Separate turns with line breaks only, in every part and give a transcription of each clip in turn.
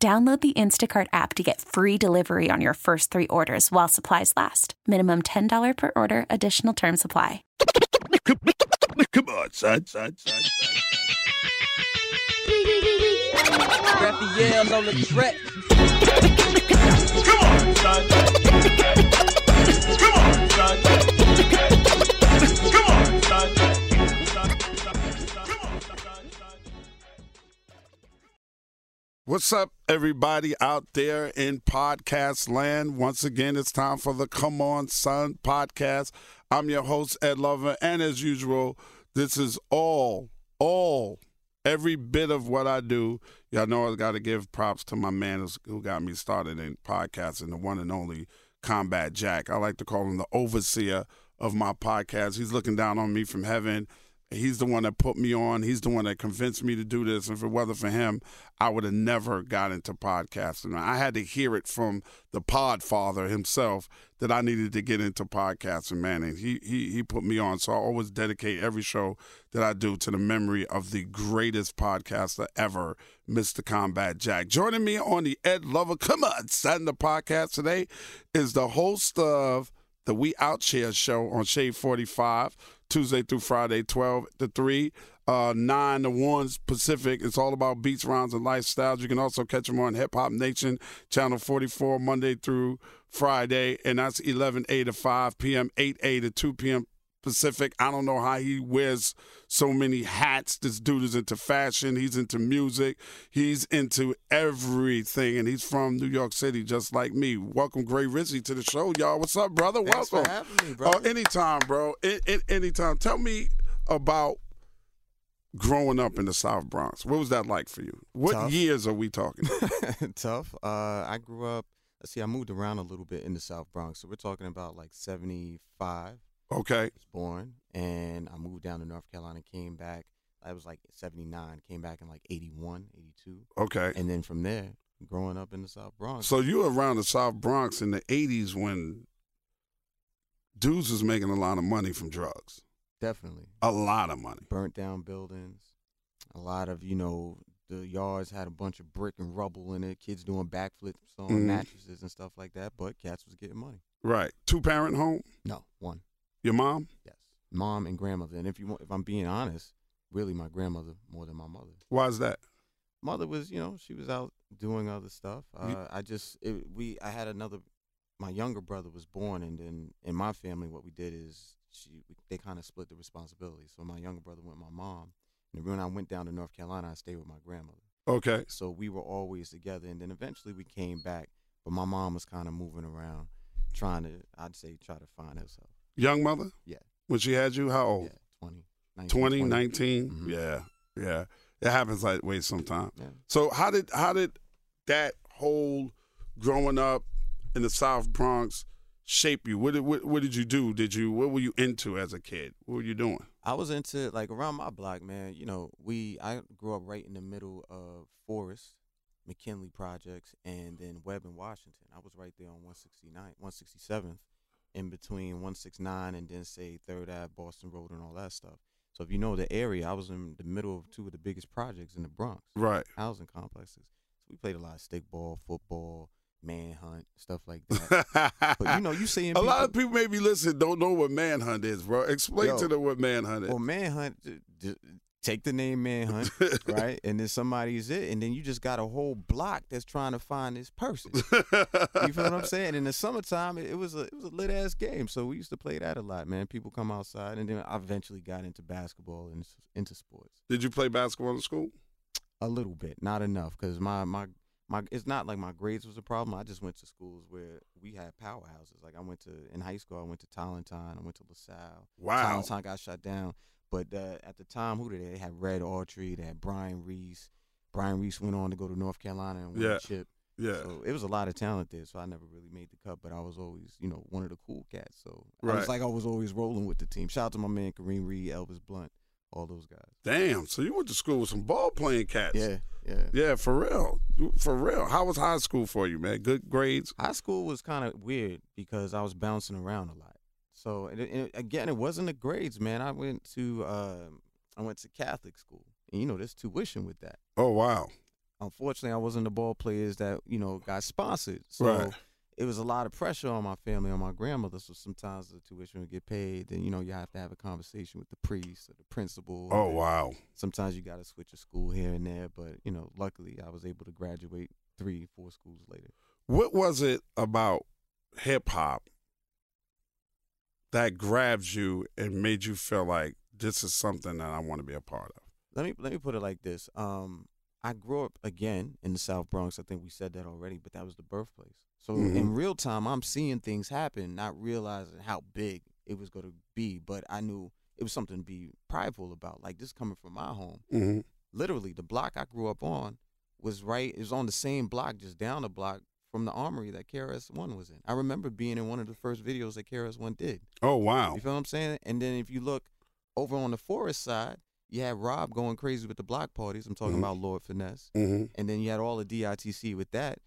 Download the Instacart app to get free delivery on your first three orders while supplies last. Minimum $10 per order, additional term supply.
Come on, son, son, son, son.
Raphael on the track.
Come on, son. Come on, son. Come on, son. What's up, everybody out there in podcast land? Once again, it's time for the Come On Son podcast. I'm your host, Ed Lover, and as usual, this is all, all, every bit of what I do. Y'all know I got to give props to my man who got me started in podcasting, the one and only Combat Jack. I like to call him the overseer of my podcast. He's looking down on me from heaven. He's the one that put me on. He's the one that convinced me to do this. And if it wasn't for him, I would have never got into podcasting. I had to hear it from the pod father himself that I needed to get into podcasting, man. And he he he put me on. So I always dedicate every show that I do to the memory of the greatest podcaster ever, Mr. Combat Jack. Joining me on the Ed Lover Come On the podcast today is the host of the We Out Share show on Shade 45, Tuesday through Friday, 12 to 3, uh, 9 to 1 Pacific. It's all about beats, rounds, and lifestyles. You can also catch them on Hip Hop Nation, channel 44, Monday through Friday, and that's 11 A to 5 p.m., 8 A to 2 p.m. Pacific. I don't know how he wears so many hats. This dude is into fashion. He's into music. He's into everything, and he's from New York City, just like me. Welcome, Gray Rizzy, to the show, y'all. What's up, brother?
Thanks
Welcome.
for having me, bro.
Oh, anytime, bro. In, in, anytime. Tell me about growing up in the South Bronx. What was that like for you? What
Tough.
years are we talking?
Tough. Uh, I grew up. Let's see. I moved around a little bit in the South Bronx, so we're talking about like '75.
Okay.
was born, and I moved down to North Carolina. Came back. I was like '79. Came back in like '81, '82,
Okay.
and then from there, growing up in the South Bronx.
So you were around the South Bronx in the 80s when dudes was making a lot of money from drugs.
definitely
A lot of money.
burnt down buildings. A lot of you know the yards had a bunch of brick and rubble in it. Kids doing backflips on
Mhm.
mattresses and stuff like that. But cats was getting money.
Right. Two parent home?
No, one.
Your mom?
Yes, mom and grandmother. And if you want, if I'm being honest, really my grandmother more than my mother.
Why is that?
Mother was, you know, she was out doing other stuff.
You-
Uh, I just, it, we, I had another. My younger brother was born, and then in my family, what we did is she, they kind of split the responsibility. So my younger brother went with my mom, and when I went down to North Carolina, I stayed with my grandmother.
Okay.
So we were always together, and then eventually we came back. But my mom was kind of moving around, trying to, I'd say, try to find herself.
Young mother?
Yeah.
When she had you, how old?
Yeah, 20, 19,
20,
20.
19?
Mhm.
Yeah. Yeah. It happens that way sometimes.
Yeah.
So how did how did that whole growing up in the South Bronx shape you? What did what, what did you do? Did you what were you into as a kid? What were you doing?
I was into like around my block, man. You know, we I grew up right in the middle of Forest, McKinley projects, and then Webb and Washington. I was right there on 169, 167th, in between 169 and then say Third Ave, Boston Road, and all that stuff. So if you know the area, I was in the middle of two of the biggest projects in the Bronx,
Right.
housing complexes. So we played a lot of stickball, football, manhunt, stuff like that. but you know, you seeing
a lot of
people-
people maybe listen don't know what manhunt is, bro. Explain
Yo.
to them what manhunt is.
Well, manhunt, take the name manhunt, right? And then somebody's it, and then you just got a whole block that's trying to find this person. You feel what I'm saying? In the summertime, it, was a it was a lit ass game, so we used to play that a lot, man. People come outside, and then I eventually got into basketball and into sports
Did you play basketball in school?
a little bit, not enough, because my my my it's not like my grades was a problem. I just went to schools where we had powerhouses. Like I went to in high school, I went to Tolentine, I went to LaSalle.
Wow.
Tolentine got shut down. But uh, at the time, who did they? They had Red Autry, they had Brian Reese. Brian Reese went on to go to North Carolina and win
Yeah.
a chip.
Yeah.
So it was a lot of talent there. So I never really made the cut, but I was always, you know, one of the cool cats. So I
Right.
was like I was always rolling with the team. Shout out to my man Kareem Reed, Elvis Blunt, all those guys.
Damn. So you went to school with some ball playing cats.
Yeah, yeah.
Yeah, for real. For real. How was high school for you, man? Good grades?
High school was kind of weird because I was bouncing around a lot. So and it, and again, it wasn't the grades, man. I went to um, I went to Catholic school, and you know, there's tuition with that.
Oh, wow.
Unfortunately, I wasn't the ball players that you know got sponsored. So
Right.
it was a lot of pressure on my family, on my grandmother. So sometimes the tuition would get paid, then you know you have to have a conversation with the priest or the principal.
Oh, wow.
Sometimes you got to switch a school here and there, but you know, luckily I was able to graduate three, four schools later.
What was it about hip hop that grabbed you and made you feel like this is something that I want to be a part of?
let me let me put it like this. Um, I grew up again in the South Bronx. I think we said that already, but that was the birthplace. So
Mhm.
in real time, I'm seeing things happen, not realizing how big it was going to be. But I knew it was something to be prideful about. Like this coming from my home.
Mm-hmm.
Literally, the block I grew up on was right. It was on the same block, just down the block from the armory that KRS One was in. I remember being in one of the first videos that KRS One did.
Oh, wow.
You feel what I'm saying? And then if you look over on the forest side, you had Rob going crazy with the block parties. I'm talking
Mhm.
about Lord Finesse.
Mm-hmm.
And then you had all the DITC with that.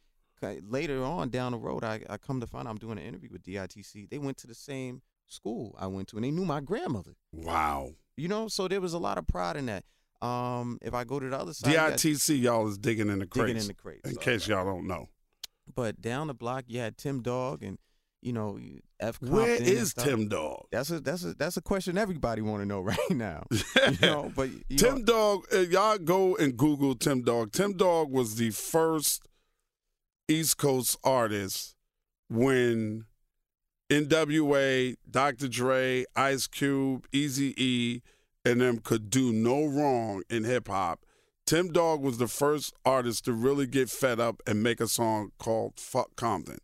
Later on down the road, I, I come to find out I'm doing an interview with DITC. They went to the same school I went to, and they knew my grandmother.
Wow.
You know, so there was a lot of pride in that. Um, if I go to the other side,
DITC, y'all is digging in the crates.
digging in the crates.
in
So,
case y'all don't know.
But down the block, you had Tim Dog and you know F.
Where
Compton and
is. Tim Dog?
That's a that's a that's a question everybody want to know right now. You know, but you
Tim
know,
Dog, y'all go and Google Tim Dog. Tim Dog was the first East Coast artist when NWA, Dr. Dre, Ice Cube, Eazy E, and them could do no wrong in hip hop. Tim Dog was the first artist to really get fed up and make a song called Fuck Compton.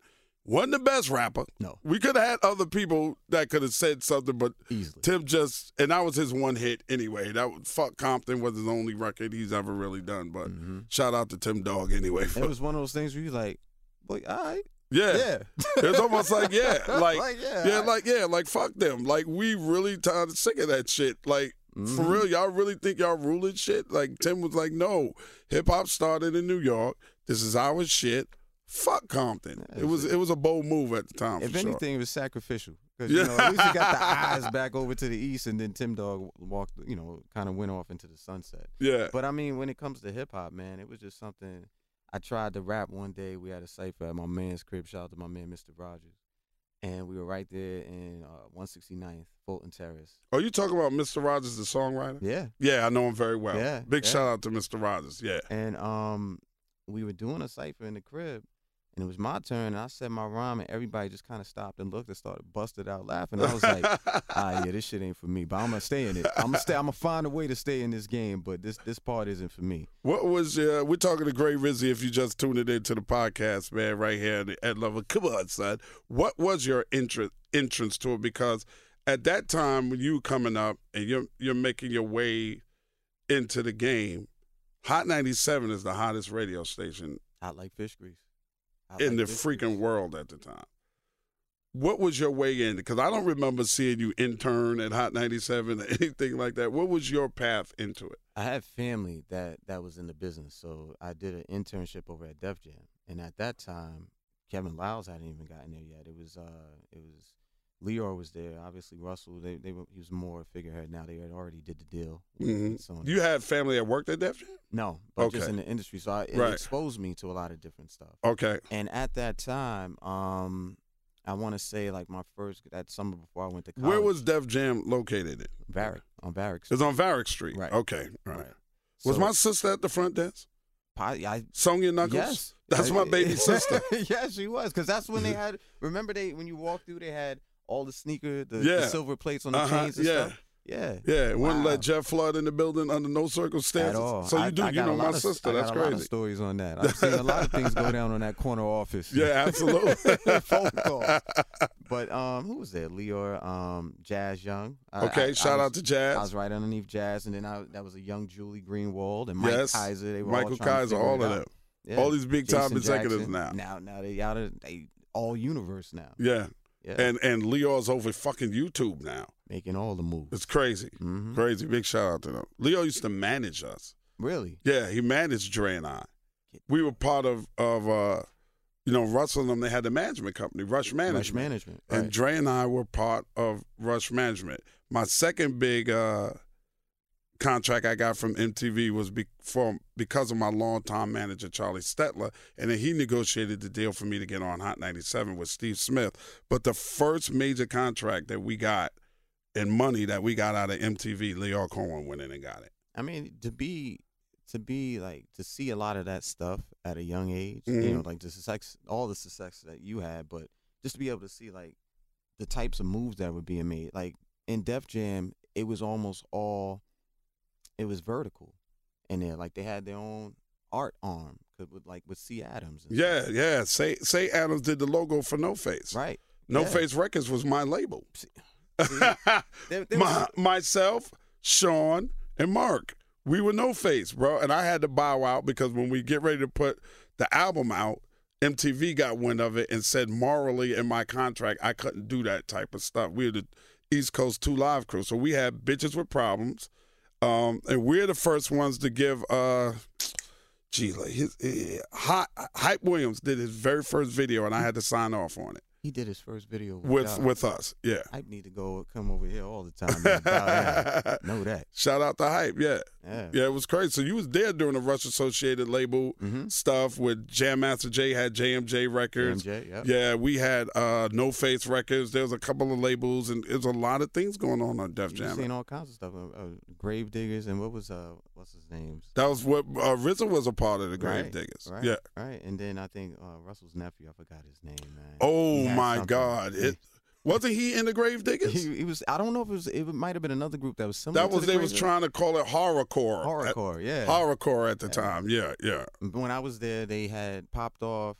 Wasn't the best rapper.
No.
We could have had other people that could have said something, but
easily.
Tim just and that was his one hit anyway. That was, fuck Compton was his only record he's ever really done. But
Mhm.
shout out to Tim Dog anyway. For,
It was one of those things where you like, boy, all right,
yeah.
yeah.
It's almost like yeah, like,
yeah,
yeah,
I-
like yeah, like fuck them. Like we really tired of sick of that shit. Like for
Mhm.
real, y'all really think y'all ruling shit? Like Tim was like, no, hip hop started in New York. This is our shit. Fuck Compton. It was
it's-
it was a bold move at the time.
If
for sure.
anything, it was sacrificial because you know at least you got the eyes back over to the east, and then Tim Dog walked, you know, kind of went off into the sunset.
yeah,
But I mean, when it comes to hip hop, man, it was just something. I tried to rap one day. We had a cipher at my man's crib. Shout out to my man, Mr. Rogers. And we were right there in uh, 169th, Fulton Terrace.
Are you talking about Mr. Rogers, the songwriter?
Yeah.
Yeah, I know him very well.
Yeah,
Big
yeah.
shout out to Mr. Rogers. Yeah.
And um, we were doing a cipher in the crib, and it was my turn. And I said my rhyme, and everybody just kind of stopped and looked and started busted out laughing. I was like, ah, yeah, this shit ain't for me. But I'm gonna stay in it. I'm gonna stay. I'm gonna find a way to stay in this game. But this this part isn't for me.
What was your? We're talking to Gray Rizzy. If you just tuned it into the podcast, man, right here at Ed Lover. Come on, son. What was your entrance entrance to it? Because at that time when you were coming up and you're you're making your way into the game, Hot 97 is the hottest radio station
Hot like fish grease.
In the
fish
freaking world at the time. What was your way in? Because I don't remember seeing you intern at Hot 97 or anything like that. What was your path into it?
I had family that that was in the business, so I did an internship over at Def Jam, and at that time, Kevin Liles hadn't even gotten there yet. It was uh, it was Lyor was there. Obviously, Russell. They they were, he was more a figurehead. Now they had already did the deal. With,
Mhm.
with Sony.
You had family that worked at Def Jam?
no, but just in the industry, so I, it
Right.
exposed me to a lot of different stuff.
Okay.
And at that time, um, I want to say like my first that summer before I went to college.
Where was Def Jam located in?
Varick on Varick?
It's on Varick Street.
Right.
Okay. Right.
Right.
Was
So,
my sister at the front desk?
I
Sonia Knuckles?
Yes,
That's my baby sister.
yes, she was. Because that's when they had. Remember, they when you walked through, they had all the sneaker, the, the silver plates on the
Uh-huh,
chains and
yeah.
stuff. Yeah,
Yeah, wouldn't let Jeff Flood in the building under no circumstances.
at all.
So you
I-
do,
I
you know my
of-
sister. That's
a lot of
crazy.
stories on that. I've seen a lot of things go down on that corner office.
Yeah, absolutely.
Phone calls. But um, who was there? Lyor, um, Jazz Young. I-
okay, shout
was-
out to Jazz.
I was right underneath Jazz, and then I, that was a young Julie Greenwald and Mike
yes,
Kyser. They were
Michael
all Kyser,
all of them.
Yeah.
All these big time executives
Jackson.
now.
Now, now they out of they all universe now.
Yeah.
Yeah,
And and Lyor's over fucking YouTube now.
making all the moves.
It's crazy.
hmm
Crazy. Big shout out to them. Leo used to manage us.
Really?
Yeah, he managed Dre and I. We were part of of uh you know, Russell and them, they had the management company, Rush Management.
Rush management.
And
right.
Dre and I were part of Rush Management. My second big uh, contract I got from MTV was be- from, because of my longtime manager, Charlie Stettler. And then he negotiated the deal for me to get on Hot 97 with Steve Smith. But the first major contract that we got and money that we got out of MTV, Lyor Cohen went in and got it.
I mean, to be to be like to see a lot of that stuff at a young age,
Mhm.
you know, like the success, all the success that you had, but just to be able to see like the types of moves that were being made, like in Def Jam, it was almost all, it was vertical, in there. Like they had their own art arm, 'cause with like with Cey Adams. And
Yeah,
stuff.
yeah. Say Cey Adams did the logo for No Face.
right.
No
yeah.
Face Records was my label.
See- There, there was,
My, myself, Sean, and Mark. We were no face, bro. And I had to bow out because when we get ready to put the album out, MTV got wind of it and said morally in my contract I couldn't do that type of stuff. We're the East Coast 2 Live crew. So we had bitches with problems. Um, and we're the first ones to give uh gee, like his, eh, Hy- Hype Williams did his very first video and I had to sign off on it
he did his first video
with
y'all.
with us. Yeah.
I need to go come over here all the time. Man. Know that.
Shout out to Hype, yeah.
Yeah.
Yeah, it was crazy. So you was there during the Rush Associated label
Mm-hmm.
stuff with Jam Master Jay had JMJ Records.
MJ, yep.
Yeah, we had uh, No Face Records. There was a couple of labels, and there's a lot of things going on on Def Jam.
seen all kinds of stuff. Uh, uh, Gravediggaz and what was uh what's his name?
That was what uh, RZA was a part of the Grave
Right,
Diggers.
Right.
Yeah.
Right. And then I think uh, Russell's nephew, I forgot his name, man.
Oh my. God! It wasn't he in the Gravediggaz?
He, he was. I don't know if it was. It might have been another group that was similar.
that was
the
they was trying to call it horrorcore.
Diggers.
At-
horrorcore. Yeah.
Horrorcore at the time. Yeah, yeah.
when I was there, they had popped off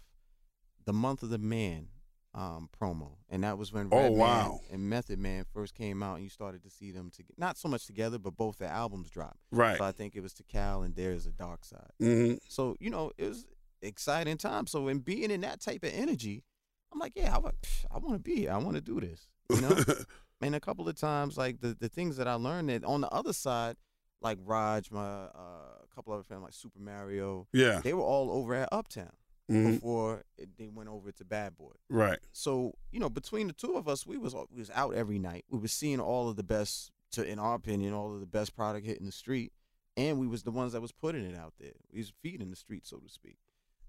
the Month of the Man um, promo, and that was when
Oh,
Redman
wow.
and Method Man first came out, and you started to see them to not so much together, but both their albums dropped.
Right.
So I think it was Tical and There's a Dark Side.
hmm
So you know, it was exciting time. So in being in that type of energy, I'm like, yeah, I, pff, I want to be here. I want to do this. You know. and a couple of times, like the the things that I learned that on the other side, like Raj, my uh, a couple other friends like Super Mario,
yeah.
they were all over at Uptown
hmm
before it, they went over to Bad Boy.
Right.
So you know, between the two of us, we was we was out every night. We was seeing all of the best, to in our opinion, all of the best product hitting the street, and we was the ones that was putting it out there. We was feeding the street, so to speak.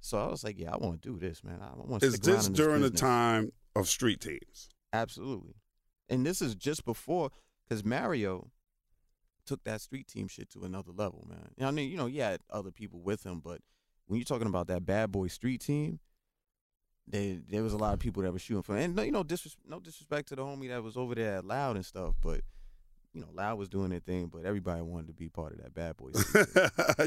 So I was like, yeah, I want to do this, man. I want to.
Is this during the time of street teams?
Absolutely. And this is just before, because Mario took that street team shit to another level, man. You know, I mean, you know, he had other people with him, but when you're talking about that bad boy street team, they, there was a lot of people that were shooting for. And no, you know, disres- no disrespect to the homie that was over there at Loud and stuff, but you know, Loud was doing their thing, but everybody wanted to be part of that bad boy.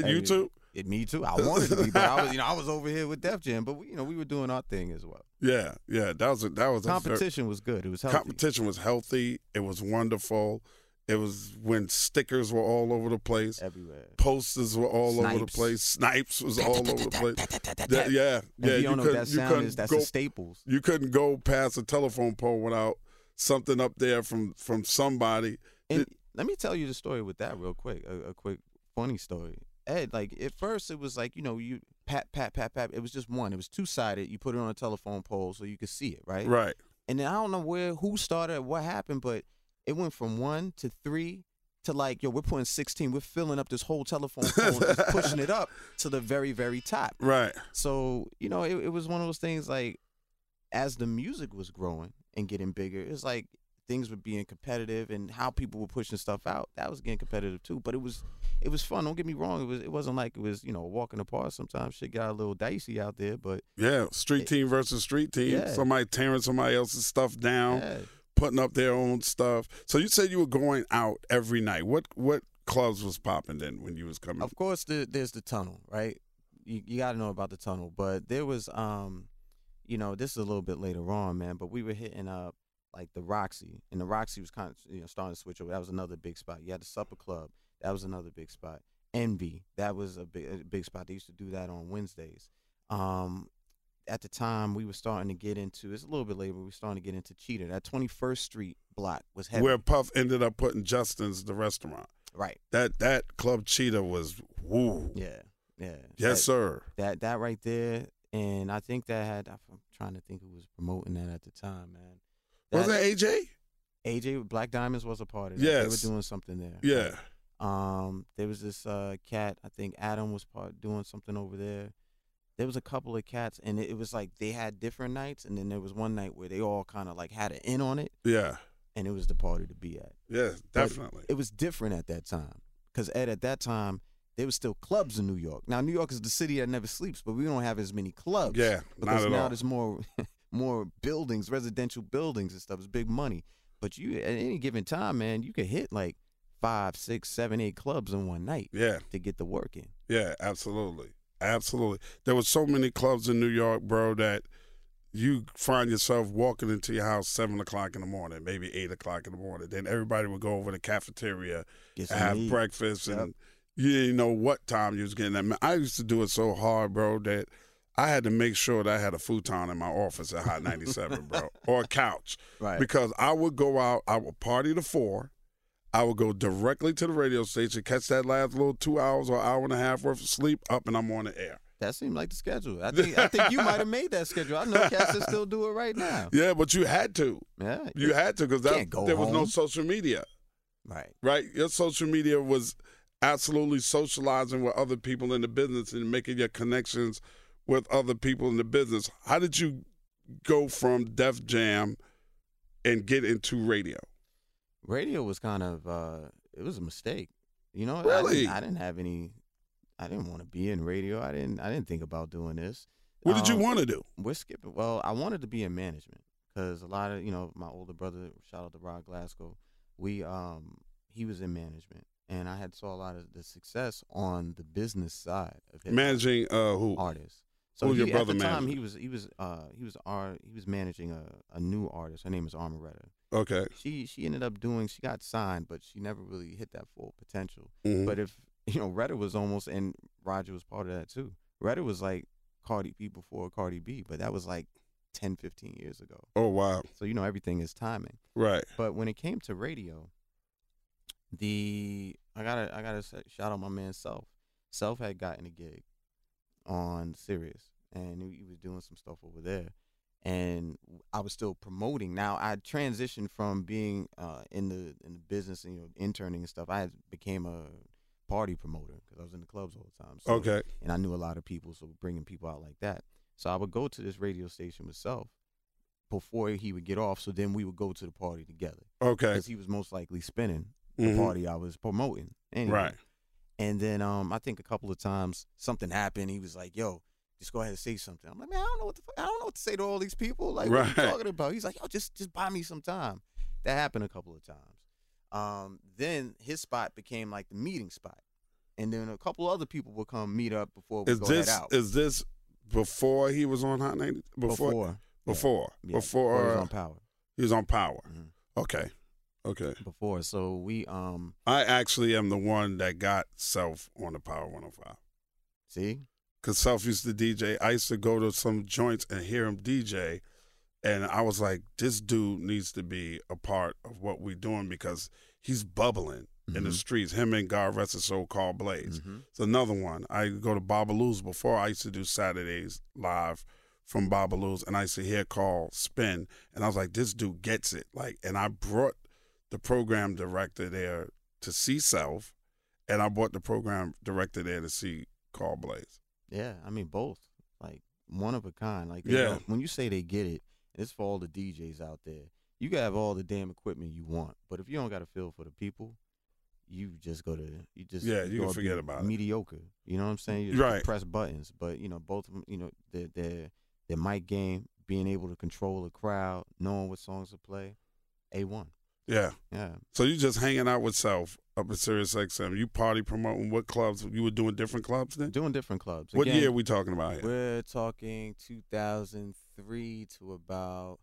You too?
It, me too. I wanted to be, but I was, you know, I was over here with Def Jam, but we, you know, we were doing our thing as well.
Yeah, yeah. That was a, that was a
Competition was good. It was healthy.
competition was healthy. It was wonderful. It was when stickers were all over the place,
everywhere.
posters were all over the place, snipes was all over the place. That- yeah,
If
yeah.
you don't know what
couldn't-
that
you couldn't
is, that's
go,
a Staples.
you couldn't go past a telephone pole without something up there from from somebody.
And
It-
let me tell you the story with that real quick. A, a quick funny story. Ed, like at first it was like you know you pat pat pat pat. It was just one. It was two sided. You put it on a telephone pole so you could see it, right?
Right.
And then I don't know where who started, what happened, but it went from one to three to like yo, we're putting sixteen. We're filling up this whole telephone pole, just pushing it up to the very very top.
Right.
So you know, it, it was one of those things like as the music was growing and getting bigger, it's like things were being competitive and how people were pushing stuff out that was getting competitive too. But it was it was fun. Don't get me wrong. It was it wasn't like it was you know walking walk in the park. Sometimes shit got a little dicey out there, but
Yeah. Street team versus street team.
Yeah.
Somebody tearing somebody else's stuff down.
yeah.
putting up their own stuff. So you said you were going out every night. What what clubs was popping then when you was coming?
Of course, the, there's the tunnel, right? You, you got to know about the tunnel, but there was, um, you know, this is a little bit later on, man. But we were hitting up like the Roxy, and the Roxy was kind of you know starting to switch over. That was another big spot. You had the Supper Club, that was another big spot. Envy, that was a big a big spot. They used to do that on Wednesdays. Um, at the time, we were starting to get into. It's a little bit later. but We were starting to get into Cheetah. That Twenty First Street block was heavy.
Where Puff ended up putting Justin's the restaurant.
right.
That that Club Cheetah was woo.
Yeah. Yeah.
Yes,
That-
sir.
that that right there, and I think that had. I'm trying to think who was promoting that at the time, man.
Was
That-
AJ?
AJ Black Diamonds was a part of that.
Yes.
They were doing something there.
Yeah.
Um, there was this uh cat. I think Adam was part doing something over there. There was a couple of cats, and it, it was like they had different nights, and then there was one night where they all kind of like had an in on it,
Yeah.
and it was the party to be at.
Yeah.
But
Definitely.
It was different at that time, because Ed at that time there was still clubs in New York. Now New York is the city that never sleeps, but we don't have as many clubs.
Yeah.
because
Not at
now
all.
there's more more buildings, residential buildings and stuff. It's big money. But you at any given time, man, you could hit like five, six, seven, eight clubs in one night
Yeah.
to get the work in.
Yeah. Absolutely. Absolutely. There was so many clubs in New York, bro, that you find yourself walking into your house seven o'clock in the morning, maybe eight o'clock in the morning. Then everybody would go over to the cafeteria
Get
and
some
have breakfast,
Yep.
and you didn't know what time you was getting that. Man, I used to do it so hard, bro, that I had to make sure that I had a futon in my office at Hot 97, bro, or a couch.
Right.
Because I would go out, I would party to four. I would go directly to the radio station, catch that last little two hours or hour and a half worth of sleep, up and I'm on the air.
that seemed like the schedule. I think I think you might have made that schedule. I know cats that still do it right now.
Yeah, but you had to.
Yeah.
You had to because there was no social media.
right.
right? Your social media was absolutely socializing with other people in the business and making your connections with other people in the business. How did you go from Def Jam and get into radio?
Radio was kind of uh it was a mistake. You know, I
Really?
didn't, I didn't have any I didn't want to be in radio. I didn't I didn't think about doing this.
What did you
Um,
want to do?
We're skipping. Well, I wanted to be in management because a lot of you know my older brother, shout out to Rod Glasgow, we um he was in management, and I had saw a lot of the success on the business side of
Managing uh, who?
artists. So
your
he-
brother
at the time
managing?
he was he was uh he was our he was managing a, a new artist. Her name is Armoretta.
Okay.
She she ended up doing she got signed, but she never really hit that full potential.
Mhm.
But if you know, Retta was almost, and Roger was part of that too. Retta was like Cardi B before Cardi B, but that was like 10, 15 years ago.
oh wow.
So you know, everything is timing.
Right.
But when it came to radio, the I gotta I gotta shout out my man Self. Self had gotten a gig on Sirius, and he was doing some stuff over there. And I was still promoting. Now I transitioned from being uh, in the in the business you know interning and stuff. I became a party promoter because I was in the clubs all the time. So,
Okay.
and I knew a lot of people, so bringing people out like that. So I would go to this radio station myself before he would get off. So then we would go to the party together
Okay.
because he was most likely spinning the
Mhm.
party I was promoting. Anyway.
Right.
And then um, I think a couple of times something happened. He was like, "Yo, just go ahead and say something." I'm like, "Man, I don't know what the fuck, I don't know what to say to all these people. Like, what are you talking about?" He's like, "Yo, just just buy me some time." That happened a couple of times. Um, then his spot became like the meeting spot, and then a couple other people would come meet up before we
Is
go
this
out.
is this before he was on Hot 90? Before
before
before
yeah,
before,
he was
uh,
on power.
he was on Power.
Mhm.
Okay. Okay.
Before, so we um
I actually am the one that got Self on the Power 105.
see
Cause Self used to DJ. I used to go to some joints and hear him DJ, and I was like, "This dude needs to be a part of what we're doing because he's bubbling in the
Mhm.
streets." Him and God rest his soul, Carl Blaze.
Mhm.
It's another one. I go to Babalu's before. I used to do Saturdays live from Babalu's, and I used to hear Carl spin, and I was like, "This dude gets it!" Like, and I brought the program director there to see Self, and I brought the program director there to see Carl Blaze.
Yeah, I mean both. Like one of a kind. Like
Yeah.
when you say they get it, it's for all the DJs out there. You can have all the damn equipment you want, but if you don't got a feel for the people, you just go to you just
Yeah, you can forget about it.
mediocre. You know what I'm saying? You
Right.
Press buttons, but you know both of them. You know their their their mic game, being able to control a crowd, knowing what songs to play, a one.
Yeah.
Yeah.
So you just hanging out with Self up at Sirius XM. You party promoting what clubs? You were doing different clubs then?
Doing different clubs.
What
Again,
year we talking about here?
We're talking 2003 to about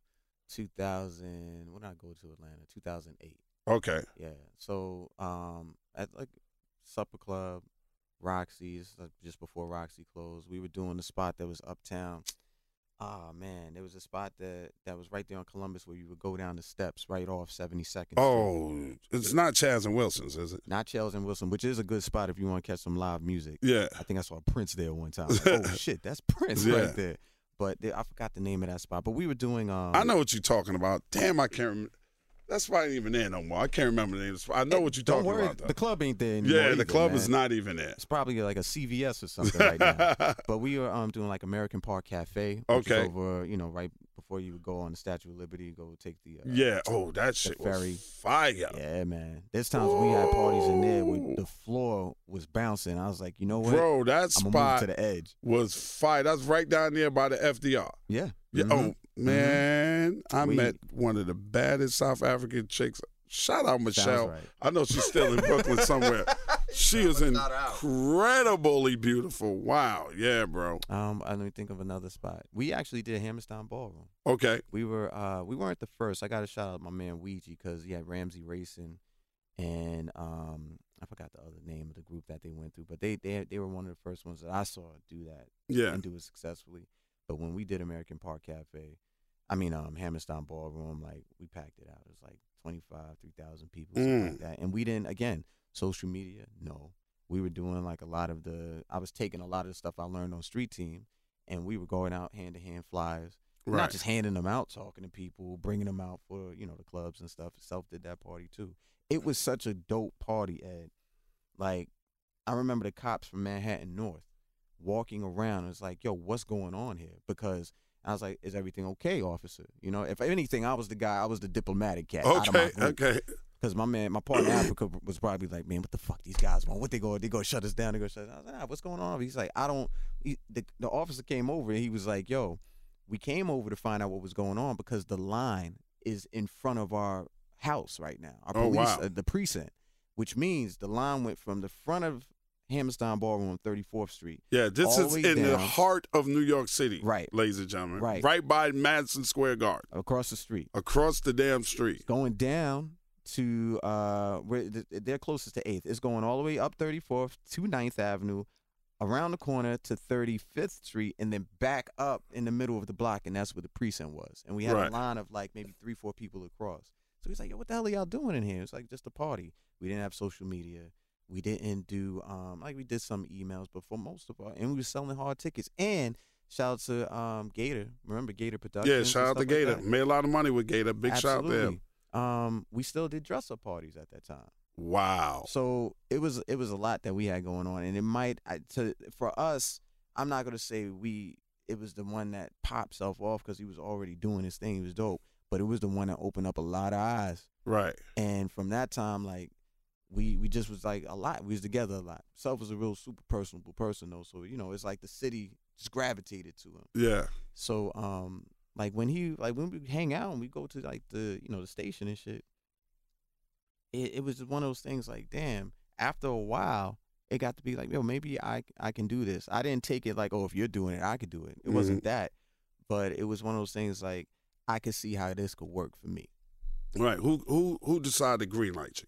2000. When I go to Atlanta? 2008.
Okay.
Yeah. So um, at like supper club, Roxy. This is like just before Roxy closed. We were doing the spot that was uptown. Oh man, there was a spot that that was right there on Columbus where you would go down the steps right off 72nd.
Oh, it's not Chaz and Wilson's, is it?
not Chels and Wilson, which is a good spot if you want to catch some live music.
Yeah.
I think I saw Prince there one time. Like, oh shit, that's Prince
Yeah.
right there. But I forgot the name of that spot. But we were doing. Um,
I know what you're talking about. Damn, I can't remember. That spot ain't even there no more. I can't remember the name of the. I know what you're talking
worry,
about, though.
the club ain't there anymore.
yeah, the
either,
club is not even there.
It's probably like a CVS or something right now. But we were um doing like American Park Cafe.
Okay.
over, you know, right before you would go on the Statue of Liberty, go take the. Uh,
Yeah. Oh, that shit
ferry.
was fire.
Yeah, man. There's times we had parties in there where the floor was bouncing. I was like, you know what?
Bro, that
I'm
spot
to the edge.
was fire. That's right down there by the FDR.
Yeah.
Yeah.
Mhm.
Oh man, I
We-
met one of the baddest South African chicks. Shout out Michelle.
right.
I know she's still in Brooklyn somewhere. She is incredibly beautiful. Wow. Yeah, bro.
Um, let me think of another spot. We actually did Hammerstein Ballroom.
Okay.
We were uh we weren't the first. I got to shout out my man Ouija because he had Ramsey Racing, and um I forgot the other name of the group that they went through, but they they they were one of the first ones that I saw do that
Yeah.
and do it successfully. But when we did American Park Cafe, I mean um Hammerstein Ballroom, like we packed it out. It was like 25, 3,000 people, something
Mm.
like that. And we didn't again social media, no. We were doing like a lot of the. I was taking a lot of the stuff I learned on Street Team, and we were going out hand to hand flyers
Right.
not just handing them out, talking to people, bringing them out for you know the clubs and stuff. Self did that party too. It was such a dope party, Ed. Like I remember the cops from Manhattan North walking around. It's like, yo, what's going on here? Because I was like, is everything okay, officer? You know, if anything, I was the guy. I was the diplomatic cat. out of my
Okay. Okay.
Because my man, my partner Africa was probably like, man, what the fuck these guys want? What they go? They go shut us down? They go shut us down? I was like, nah, what's going on? He's like, I don't. He, the the officer came over and he was like, yo, we came over to find out what was going on because the line is in front of our house right now. Our
Oh,
police,
wow.
uh, the precinct, which means the line went from the front of Hammerstein Ballroom on 34th Street.
Yeah, this
All
is
the
in the heart of New York City.
Right.
Ladies and gentlemen.
Right.
Right by Madison Square Garden.
Across the street,
Across the damn street.
going down to uh, where they're closest to Eighth. It's going all the way up 34th to 9th Avenue, around the corner to 35th Street, and then back up in the middle of the block, and that's where the precinct was. And we had
Right.
a line of like maybe three, four people across. So he's like, "Yo, what the hell are y'all doing in here?" It's like just a party. We didn't have social media. We didn't do um like we did some emails, but for most of our and we were selling hard tickets. And shout out to um Gator. Remember Gator Productions?
Yeah, shout out to
like
Gator.
that?
Made a lot of money with Gator. Big shout out there.
Absolutely. Um, we still did dress up parties at that time.
Wow.
So it was it was a lot that we had going on, and it might I, to for us. I'm not gonna say we. It was the one that popped self off because he was already doing his thing. He was dope, but it was the one that opened up a lot of eyes.
Right.
And from that time, like we we just was like a lot. We was together a lot. Self was a real super personable person though, so you know it's like the city just gravitated to him.
Yeah.
So um like when he like when we hang out and we go to like the you know the station and shit, it, it was just one of those things like damn. After a while, it got to be like yo maybe I I can do this. I didn't take it like oh if you're doing it I could do it. It wasn't that, but it was one of those things like I could see how this could work for me.
Right. Who who who decided to green light you?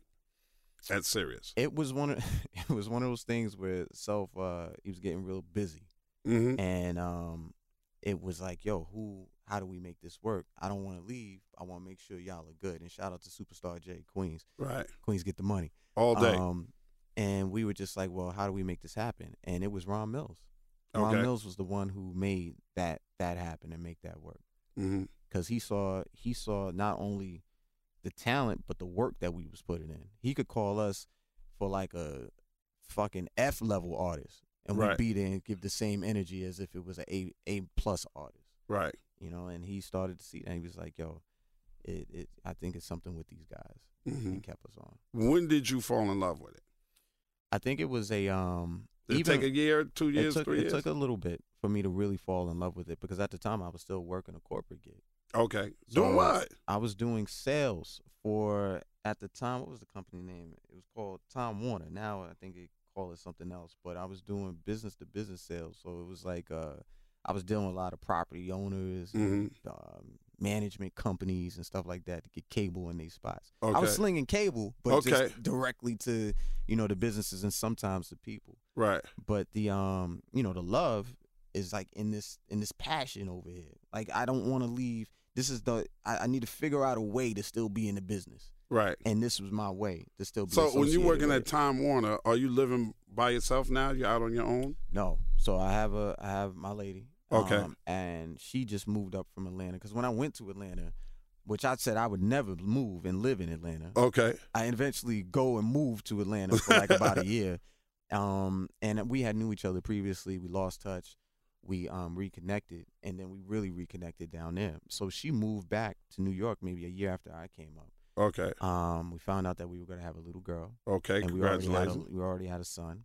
That's Sirius.
It was one of it was one of those things where self uh he was getting real busy
Mm-hmm.
and um it was like yo who how do we make this work i don't want to leave i want to make sure y'all are good and shout out to superstar j queens
Right.
queens get the money
All day.
um and we were just like well how do we make this happen and it was ron mills ron
Okay.
mills was the one who made that that happen and make that work
mm-hmm.
because he saw he saw not only the talent but the work that we was putting in he could call us for like a fucking f level artist and
Right.
we'd be there and give the same energy as if it was a a, a plus artist
Right.
you know and he started to see that he was like yo it, it i think it's something with these guys
Mm-hmm.
and kept us on
When did you fall in love with it?
i think it was a um
Did
even
it take a year, two
it
years,
took,
three
it
years?
took a little bit for me to really fall in love with it because at the time i was still working a corporate gig
okay.
So-
Doing what?
I was doing sales for at the time. What was the company name? It was called Time Warner. Now I think they call it something else. But I was doing business to business sales. So it was like uh, I was dealing with a lot of property owners,
hmm
um, management companies, and stuff like that to get cable in these spots.
Okay.
I was slinging cable, but
Okay.
just directly to you know the businesses and sometimes the people.
Right.
But the um, you know, the love is like in this in this passion over here. Like I don't want to leave. This is the I, I need to figure out a way to still be in the business,
Right.
and this was my way to still be.
So when you're working at. Time Warner, are you living by yourself now? You're out on your own?
No. So I have a I have my lady.
Okay.
um, and she just moved up from Atlanta because when I went to Atlanta, which I said I would never move and live in Atlanta,
Okay.
I eventually go and move to Atlanta for like about a year. Um, and we had knew each other previously. We lost touch. We um reconnected, and then we really reconnected down there. So she moved back to New York maybe a year after I came up.
Okay.
Um, we found out that we were gonna have a little girl
Okay.
and we already had a,
Congratulations.
we already had a son.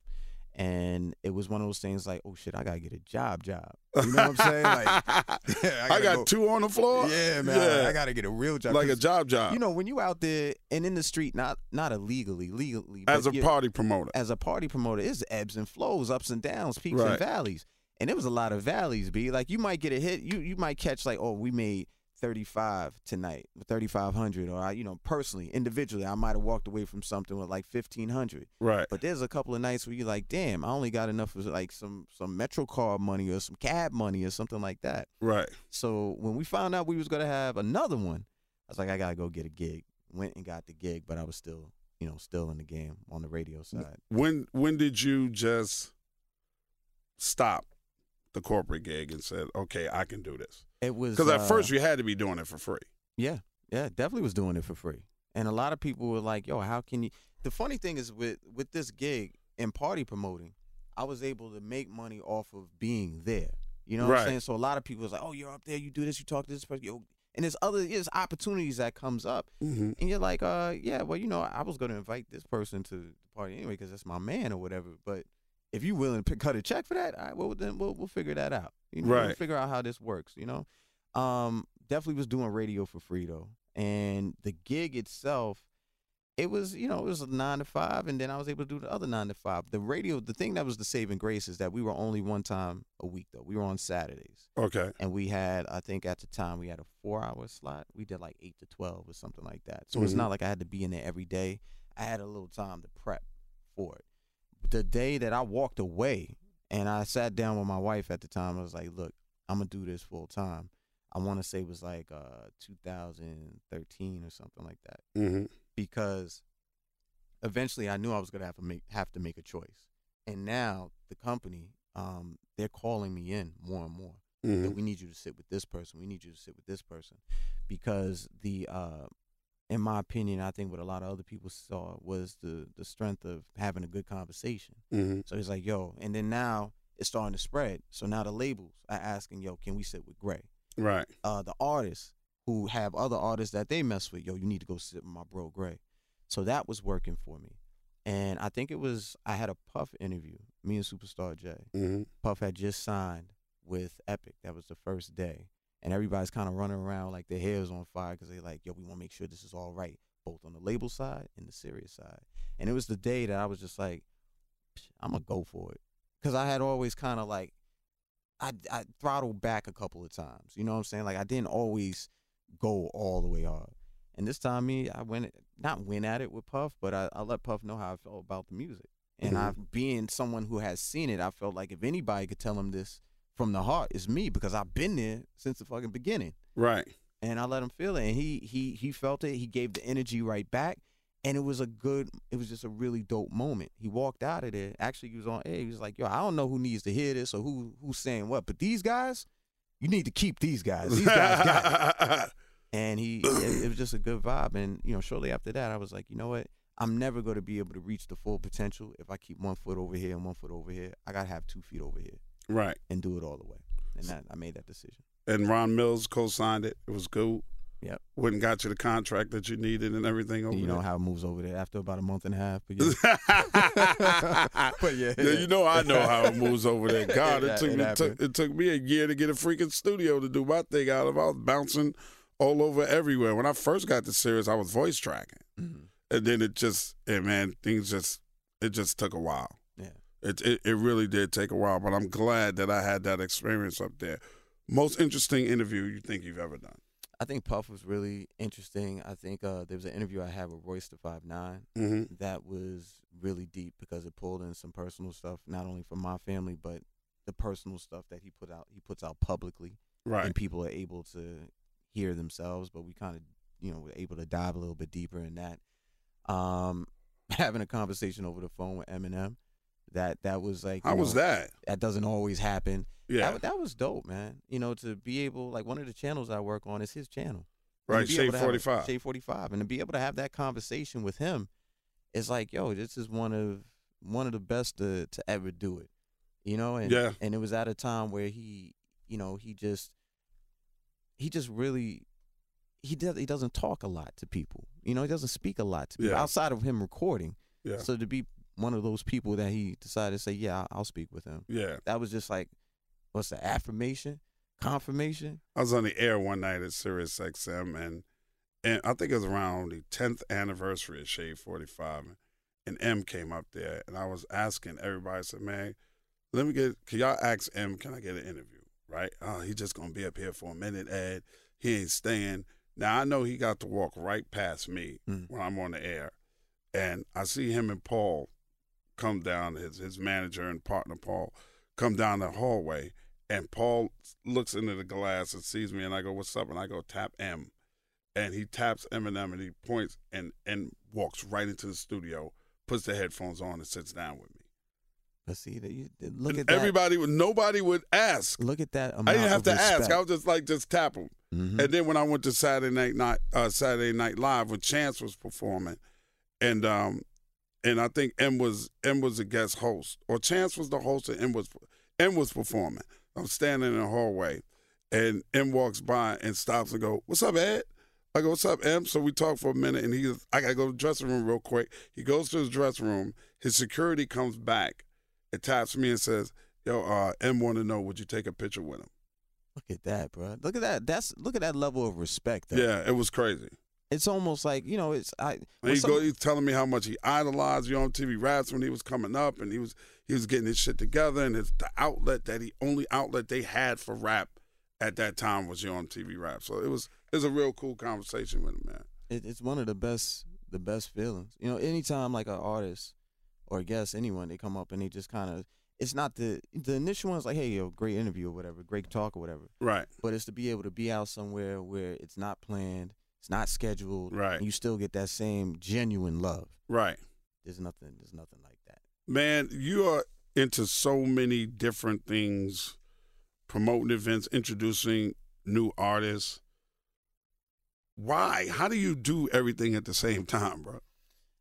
And it was one of those things like, oh shit, I gotta get a job, job. You know what I'm saying? Like,
I,
gotta
got
go-
two on the floor.
Yeah, man, I-
Yeah.
I, gotta get a real job.
like a job job
You know, when you out there and in the street, not not illegally, legally,
as a party promoter.
as a party promoter, it's ebbs and flows, ups and downs, peaks
Right.
and valleys. And it was a lot of valleys, B. Like you might get a hit, you you might catch like, oh, we made 35 tonight, 3500 or I, you know, personally, individually, I might have walked away from something with like 1500.
Right.
But there's a couple of nights where you're like, damn, I only got enough of like some some Metro card money or some cab money or something like that.
Right.
So when we found out we was gonna have another one, I was like, I gotta go get a gig. Went and got the gig, but I was still, you know, still in the game on the radio side.
When when did you just stop the corporate gig and said, "Okay, I can do this"?
It was
Because at
uh,
first you had to be doing it for free.
Yeah, yeah, definitely was doing it for free. And a lot of people were like, "Yo, how can you?" The funny thing is with with this gig and party promoting, I was able to make money off of being there. You know what
Right.
I'm saying? So a lot of people was like, "Oh, you're up there, you do this, you talk to this person, yo." And there's other there's opportunities that comes up,
Mm-hmm.
and you're like, "Uh, yeah, well, you know, I was gonna invite this person to the party anyway because that's my man or whatever." But if you're willing to pick, cut a check for that, all right, well, then we'll we'll figure that out. You know, we'll
Right.
figure out how this works. You know, um, definitely was doing radio for free though, and the gig itself, it was you know it was a nine to five, and then I was able to do the other nine to five. The radio, the thing that was the saving grace is that we were only one time a week though. We were on Saturdays,
Okay.
and we had I think at the time we had a four hour slot. We did like eight to twelve or something like that. So it's
Mhm.
not like I had to be in there every day. I had a little time to prep for it. The day that I walked away and I sat down with my wife at the time, I was like, "Look, I'm gonna do this full time." I want to say it was like uh 2013 or something like that
Mm-hmm.
because eventually I knew I was gonna have to make have to make a choice. And now the company, um, they're calling me in more and more.
Mm-hmm.
we need you to sit with this person. We need you to sit with this person, because the, uh, in my opinion, I think what a lot of other people saw was the the strength of having a good conversation.
Mm-hmm.
So he's like, yo, and then now it's starting to spread. So now the labels are asking, yo, can we sit with Gray?
Right.
uh, the artists who have other artists that they mess with, yo, you need to go sit with my bro Gray. So that was working for me. And I think it was I had a Puff interview, me and Superstar J.
Mm-hmm.
Puff had just signed with Epic. That was the first day. And everybody's kind of running around like their hair's on fire because they're like, yo, we want to make sure this is all right, both on the label side and the Sirius side. And it was the day that I was just like, I'm going to go for it. Because I had always kind of like, I, I throttled back a couple of times. You know what I'm saying? Like I didn't always go all the way hard. And this time, me, I went not went at it with Puff, but I, I let Puff know how I felt about the music. And
Mhm.
I, being someone who has seen it, I felt like if anybody could tell him this from the heart, it's me because I've been there since the fucking beginning.
Right.
And I let him feel it, and he he he felt it. He gave the energy right back, and it was a good. It was just a really dope moment. He walked out of there. Actually, he was on air. He was like, "Yo, I don't know who needs to hear this or who who's saying what, but these guys, you need to keep these guys. These guys got it." and he it, it was just a good vibe and you know shortly after that i was like you know what i'm never going to be able to reach the full potential if i keep one foot over here and one foot over here i gotta have two feet over here
right.
and do it all the way and that i made that decision
And Ron Mills co-signed it. It was cool.
Yep.
Went and got you the contract that you needed and everything over
you know
there.
how it moves over there after about a month and a half but yeah but yeah,
Yeah, you know I know how it moves over there. God, it
It-
took
it
me took, it took me a year to get a freaking studio to do my thing out of. I was bouncing all over everywhere. When I first got to Sirius, I was voice tracking,
Mhm.
and then it just, and man, things just, it just took a while. It, it it really did take a while, but I'm glad that I had that experience up there. Most interesting interview you think you've ever done?
I think Puff was really interesting. I think uh, there was an interview I had with Royce the Five Nine
Mm-hmm.
that was really deep because it pulled in some personal stuff, not only from my family, but the personal stuff that he put out. He puts out publicly,
Right.
and people are able to hear themselves. But we kind of, you know, were able to dive a little bit deeper in that. Um, having a conversation over the phone with Eminem, that that was like,
How
you
was that?
That doesn't always happen.
Yeah.
That, that was dope, man. You know, to be able like one of the channels I work on is his channel.
Right. Shade
to
45.
Shade 45. And to be able to have that conversation with him it's like, yo, this is one of one of the best to to ever do it. You know, and
Yeah.
and it was at a time where he, you know, he just he just really he does he doesn't talk a lot to people. You know, he doesn't speak a lot to people
Yeah.
outside of him recording.
Yeah.
So to be one of those people that he decided to say, yeah, I'll, speak with him.
Yeah.
That was just like, what's the affirmation, confirmation?
I was on the air one night at Sirius XM, and and I think it was around the 10th anniversary of Shade 45, and M came up there, and I was asking everybody, I said, man, let me get, can y'all ask M, can I get an interview, right? Oh, he just to be up here for a minute, Ed. He ain't staying. Now, I know he got to walk right past me
Mm.
when I'm on the air, and I see him and Paul come down, his, his manager and partner, Paul, come down the hallway, and Paul looks into the glass and sees me, and I go, "What's up?" And I go, "Tap M," and he taps Eminem, and he points and and walks right into the studio, puts the headphones on, and sits down with me.
But see, that you, look
And
at that.
everybody would, nobody would ask.
Look at that
I didn't have to ask. I was just like, just tap him.
Mhm.
And then when I went to Saturday Night Night, uh, Saturday Night Live, when Chance was performing, and um, and I think M was M was a guest host, or Chance was the host, and M was M was performing. I'm standing in the hallway, and M walks by and stops and go, "What's up, Ed?" I go, "What's up, M?" So we talk for a minute, and he, goes, I gotta go to the dressing room real quick. He goes to his dressing room. His security comes back, and taps me and says, "Yo, uh, M want to know, would you take a picture with him?"
Look at that, bro. Look at that. That's look at that level of respect. Though.
Yeah, it was crazy.
It's almost like you know. It's I.
He
some-
go, he's telling me how much he idolized you on TV Raps when he was coming up, and he was he was getting his shit together, and it's the outlet that he only outlet they had for rap at that time was you on TV Rap. So it was it was a real cool conversation with him, man.
it, it's one of the best the best feelings. You know, anytime like an artist or a guest, anyone, they come up and they just kind of. It's not the the initial one's like, hey, yo, great interview or whatever, great talk or whatever.
Right,
But it's to be able to be out somewhere where it's not planned, it's not scheduled,
Right.
And you still get that same genuine love.
right,
There's nothing. There's nothing like that.
man. You are into so many different things, promoting events, introducing new artists. Why? How do you do everything at the same time, bro?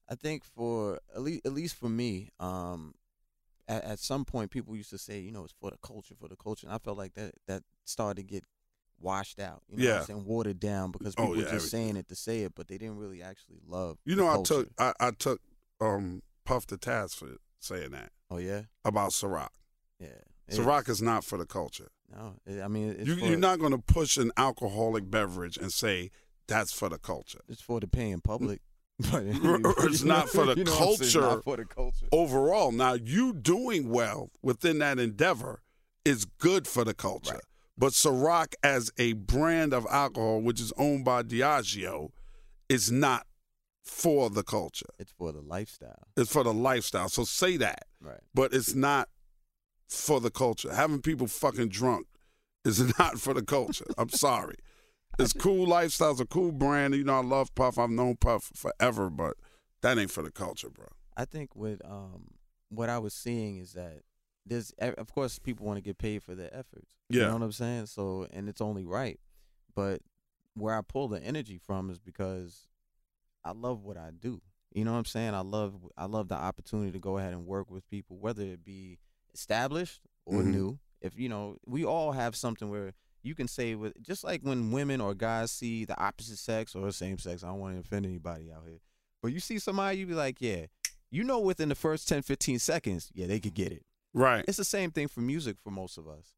I think for at least, at least for me, um, at, at some point people used to say, you know, it's for the culture, for the culture, and I felt like that that started to get washed out. You know what I'm saying? Watered down because
Oh,
people
yeah,
were just
everything.
saying it to say it, but they didn't really actually love.
You know, I took I, I took um Puff the task for saying that
Oh yeah,
about Ciroc.
yeah.
Ciroc is not for the culture.
No, it- I mean it's
You,
for,
you're not going to push an alcoholic beverage and say that's for the culture.
It's for the paying public. But
It's not for the
you know what I'm saying?
culture.
Not for the culture.
Overall, now you doing well within that endeavor is good for the culture.
Right.
But Ciroc as a brand of alcohol, which is owned by Diageo, is not for the culture.
It's for the lifestyle.
It's for the lifestyle. So say that.
Right.
but it's not for the culture. Having people fucking drunk is not for the culture. I'm sorry. It's cool lifestyles, a cool brand. You know, I love Puff. I've known Puff forever, but that ain't for the culture, bro.
I think what um what I was seeing is that there's of course people want to get paid for their efforts.
Yeah.
You know what I'm saying? So and it's only right. But where I pull the energy from is because I love what I do. You know what I'm saying? I love I love the opportunity to go ahead and work with people, whether it be established or
Mhm.
new. If you know, we all have something where you can say with just like when women or guys see the opposite sex or same sex. I don't want to offend anybody out here, but you see somebody, you be like, yeah, you know, within the first 10, 15 seconds, yeah, they could get it.
Right.
It's the same thing for music for most of us.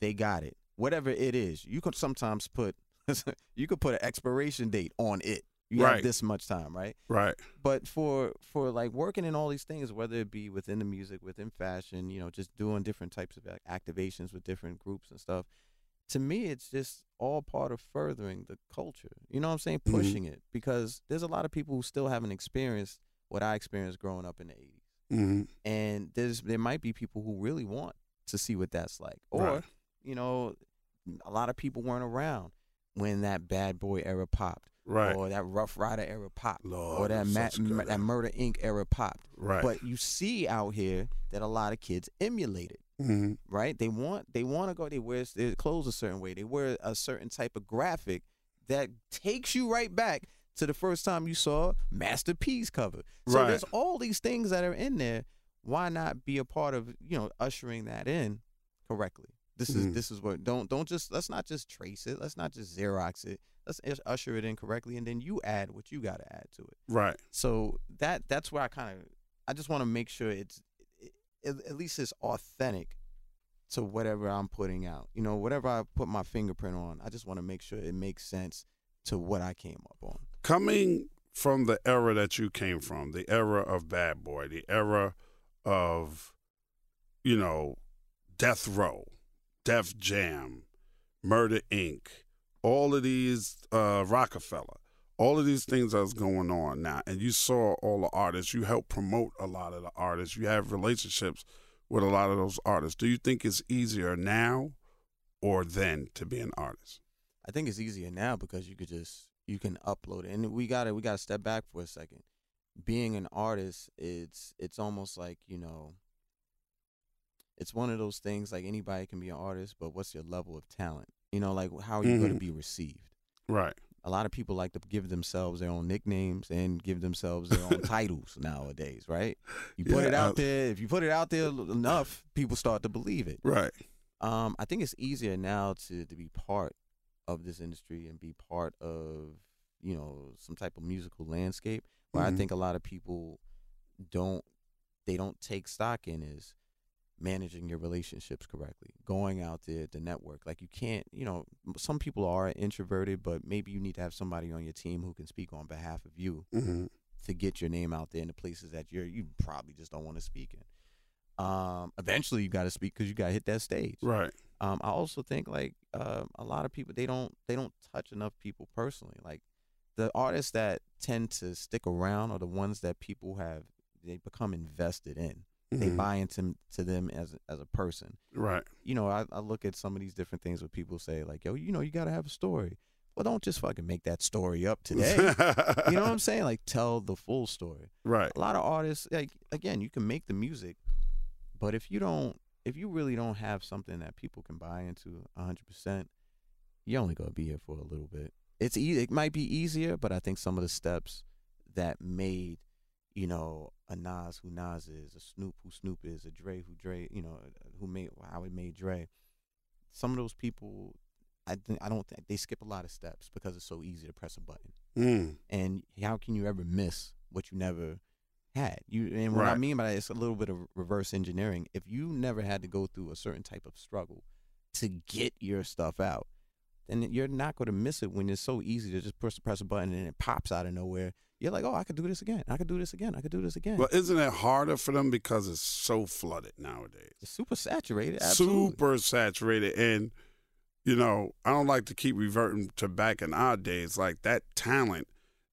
They got it. Whatever it is, you could sometimes put you could put an expiration date on it. You
Right.
have this much time, right?
Right.
But for for like working in all these things, whether it be within the music, within fashion, you know, just doing different types of activations with different groups and stuff. To me, it's just all part of furthering the culture. You know what I'm saying?
Mhm.
Pushing it because there's a lot of people who still haven't experienced what I experienced growing up in the 80s
hmm
and there's there might be people who really want to see what that's like. Or
Right.
you know a lot of people weren't around when that bad boy era popped
Right.
or that Ruff Ryder era popped
Lord,
or that ma- that murder inc. era popped.
Right.
but you see out here that a lot of kids emulate it
hmm
right? They want they want to go they wear their clothes a certain way. They wear a certain type of graphic that takes you right back to the first time you saw Master P's cover. So
Right.
there's all these things that are in there. Why not be a part of you know ushering that in correctly? This is
Mhm.
this is what don't don't just let's not just trace it. Let's not just xerox it. Let's usher it in correctly, and then you add what you got to add to it.
Right.
So that that's where I kind of I just want to make sure it's it, at at least it's authentic to whatever I'm putting out. You know, whatever I put my fingerprint on, I just want to make sure it makes sense to what I came up on.
Coming from the era that you came from, the era of Bad Boy, the era of, you know, Death Row, Def Jam, Murder Inc., all of these, uh, Rockefeller, all of these things that's going on now, and you saw all the artists, you helped promote a lot of the artists, you have relationships with a lot of those artists. Do you think it's easier now or then to be an artist?
I think it's easier now because you could just you can upload it, and we got to we got to step back for a second. Being an artist, it's it's almost like you know. It's one of those things like anybody can be an artist, but what's your level of talent? You know, like how are you going
Mhm.
to be received?
Right.
a lot of people like to give themselves their own nicknames and give themselves their own titles nowadays, right? You put it
Yeah.
out there. If you put it out there enough, people start to believe it.
Right.
Um, I think it's easier now to to be part of this industry and be part of you know some type of musical landscape. Where I
Mhm.
think a lot of people don't they don't take stock in is managing your relationships correctly, going out there to network. Like you can't, you know, some people are introverted, but maybe you need to have somebody on your team who can speak on behalf of you
hmm
to get your name out there in the places that you're you probably just don't want to speak in. Um, eventually you got to speak because you got to hit that stage.
Right.
Um, I also think like um, a lot of people they don't they don't touch enough people personally. Like the artists that tend to stick around are the ones that people have they become invested in. They
Mhm.
buy into to them as a- as a person.
Right.
You know, I, I look at some of these different things where people say like, "Yo, you know, you got to have a story." Well, don't just fucking make that story up today. you know what I'm saying? Like, tell the full story
right.
a lot of artists like again you can make the music but if you don't if you really don't have something that people can buy into 100% you're only going to be here for a little bit it's e- it might be easier but i think some of the steps that made you know a Nas who Nas is a Snoop who Snoop is a Dre who Dre you know who made how it made Dre some of those people I, think I don't think they skip a lot of steps because it's so easy to press a button
Mm.
and how can you ever miss what you never had you and what i mean by that is a little bit of reverse engineering if you never had to go through a certain type of struggle to get your stuff out then you're not going to miss it when it's so easy to just press press a button and it pops out of nowhere you're like oh i could do this again i could do this again i could do this again
But isn't it harder for them because it's so flooded nowadays?
it's super saturated absolutely.
Super saturated. And, you know, I don't like to keep reverting to back in our days. Like that talent,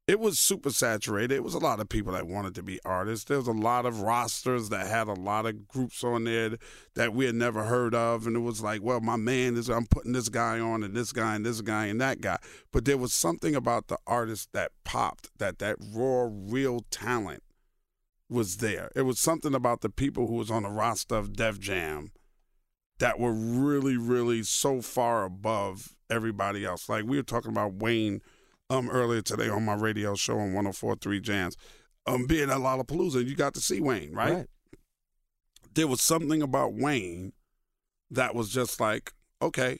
it was super saturated. It was a lot of people that wanted to be artists. There was a lot of rosters that had a lot of groups on there that we had never heard of. And it was like, well, my man is, I'm putting this guy on and this guy and this guy and that guy. But there was something about the artist that popped, that that raw, real talent was there. It was something about the people who was on the roster of Def Jam that were really, really so far above everybody else. Like we were talking about Wayne um earlier today on my radio show on 104.3 Jams. Um being at Lollapalooza, and you got to see Wayne, right? There was something about Wayne that was just like, okay.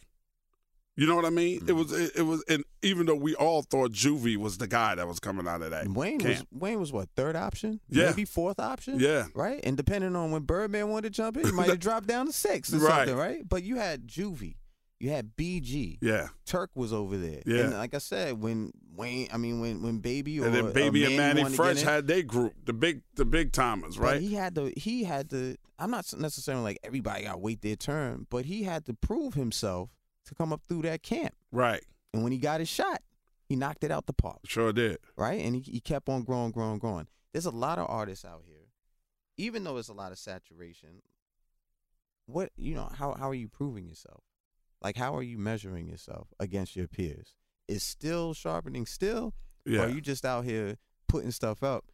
You know what I mean? It
Mhm.
was it, it was and even though we all thought Juvie was the guy that was coming out of that.
Wayne was. Wayne was what third option
Yeah.
maybe fourth option
Yeah.
right? And depending on when Birdman wanted to jump in, he might have dropped down to six or
Right.
something, right? But you had Juvie, You had BG.
Yeah.
Turk was over there.
Yeah.
And like I said, when Wayne, I mean, when when Baby or
And then uh, Baby
or
and
Manny
Manny
wanted to get
Fresh had their group, the big the Big Tymers,
but
right?
he had to. He had to. I'm not necessarily like everybody got to wait their turn, but he had to prove himself to come up through that camp.
right.
And when he got his shot, he knocked it out the park.
Sure did.
right? And he, he kept on growing, growing, growing. There's a lot of artists out here, even though there's a lot of saturation. What you know, how how are you proving yourself? Like how are you measuring yourself against your peers? Is still sharpening still,
Yeah.
or are you just out here putting stuff up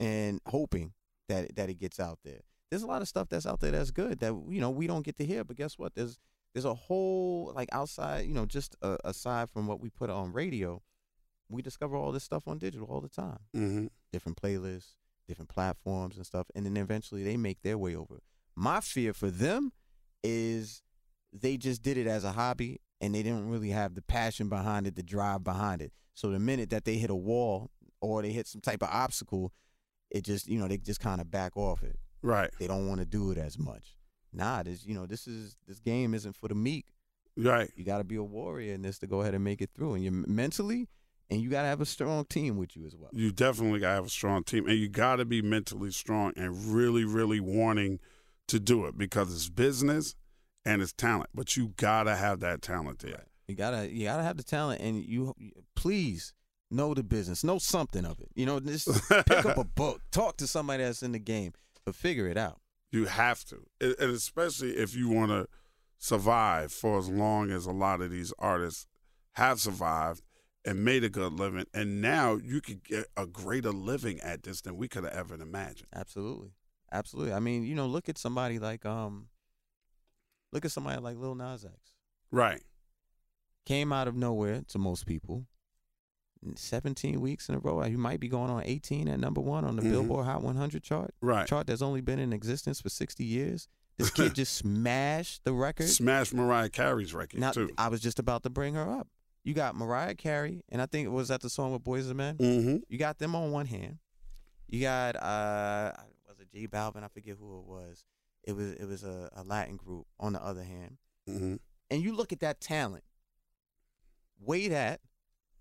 and hoping that that it gets out there? There's a lot of stuff that's out there that's good that you know we don't get to hear, but guess what? There's there's a whole like outside, you know, just uh, aside from what we put on radio, we discover all this stuff on digital all the time.
hmm
Different playlists, different platforms and stuff, and then eventually they make their way over. My fear for them is they just did it as a hobby and they didn't really have the passion behind it, the drive behind it. So the minute that they hit a wall or they hit some type of obstacle, it just you know they just kind of back off it.
Right.
They don't want to do it as much. Nah, this you know this is this game isn't for the meek.
Right.
You got to be a warrior in this to go ahead and make it through, and you mentally, and you got to have a strong team with you as well.
You definitely gotta have a strong team, and you gotta be mentally strong and really, really wanting to do it because it's business and it's talent. But you gotta have that talent there.
You gotta you gotta have the talent, and you please know the business, know something of it. You know, just pick up a book, talk to somebody that's in the game, but figure it out.
You have to, and and especially if you want to survive for as long as a lot of these artists have survived and made a good living, and now you could get a greater living at this than we could have ever imagined.
Absolutely, absolutely. I mean, you know, look at somebody like um, look at somebody like Lil Nas X.
Right.
Came out of nowhere to most people. 17 weeks in a row. He might be going on 18 at number one on the
Mhm.
Billboard Hot 100 chart.
Right.
Chart that's only been in existence for 60 years. This kid just smashed the record.
Smashed Mariah Carey's record
Now,
too.
I was just about to bring her up. You got Mariah Carey, and I think it was that the song with Boys and Men.
mm-hmm.
You got them on one hand. You got uh, was it J Balvin? I forget who it was. It was it was a, a Latin group on the other hand.
Mm-hmm.
And you look at that talent. Weigh that,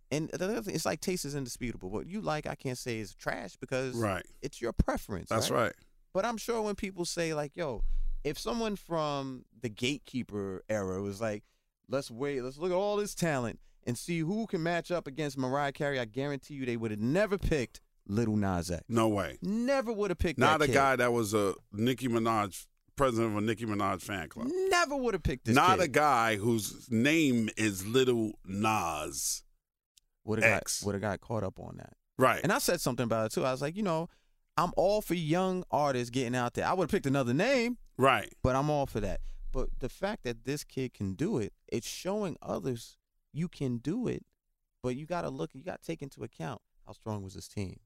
and the other thing, it's like taste is indisputable. What you like, I can't say is trash because
Right.
it's your preference.
That's
right.
right.
But I'm sure when people say like, "Yo," if someone from the gatekeeper era was like, "Let's wait, let's look at all this talent and see who can match up against Mariah Carey," I guarantee you they would have never picked Little Nas X.
No way.
Never would have picked
Not a
kid.
guy that was a Nicki Minaj president of a Nicki Minaj fan club.
Never would have picked this.
Not
kid.
a guy whose name is Little Nas.
would have got would have got caught up on that.
Right.
And I said something about it too. I was like, you know, I'm all for young artists getting out there. I would have picked another name,
right.
but I'm all for that. But the fact that this kid can do it, it's showing others you can do it. But you got to look, you got to take into account how strong was his team,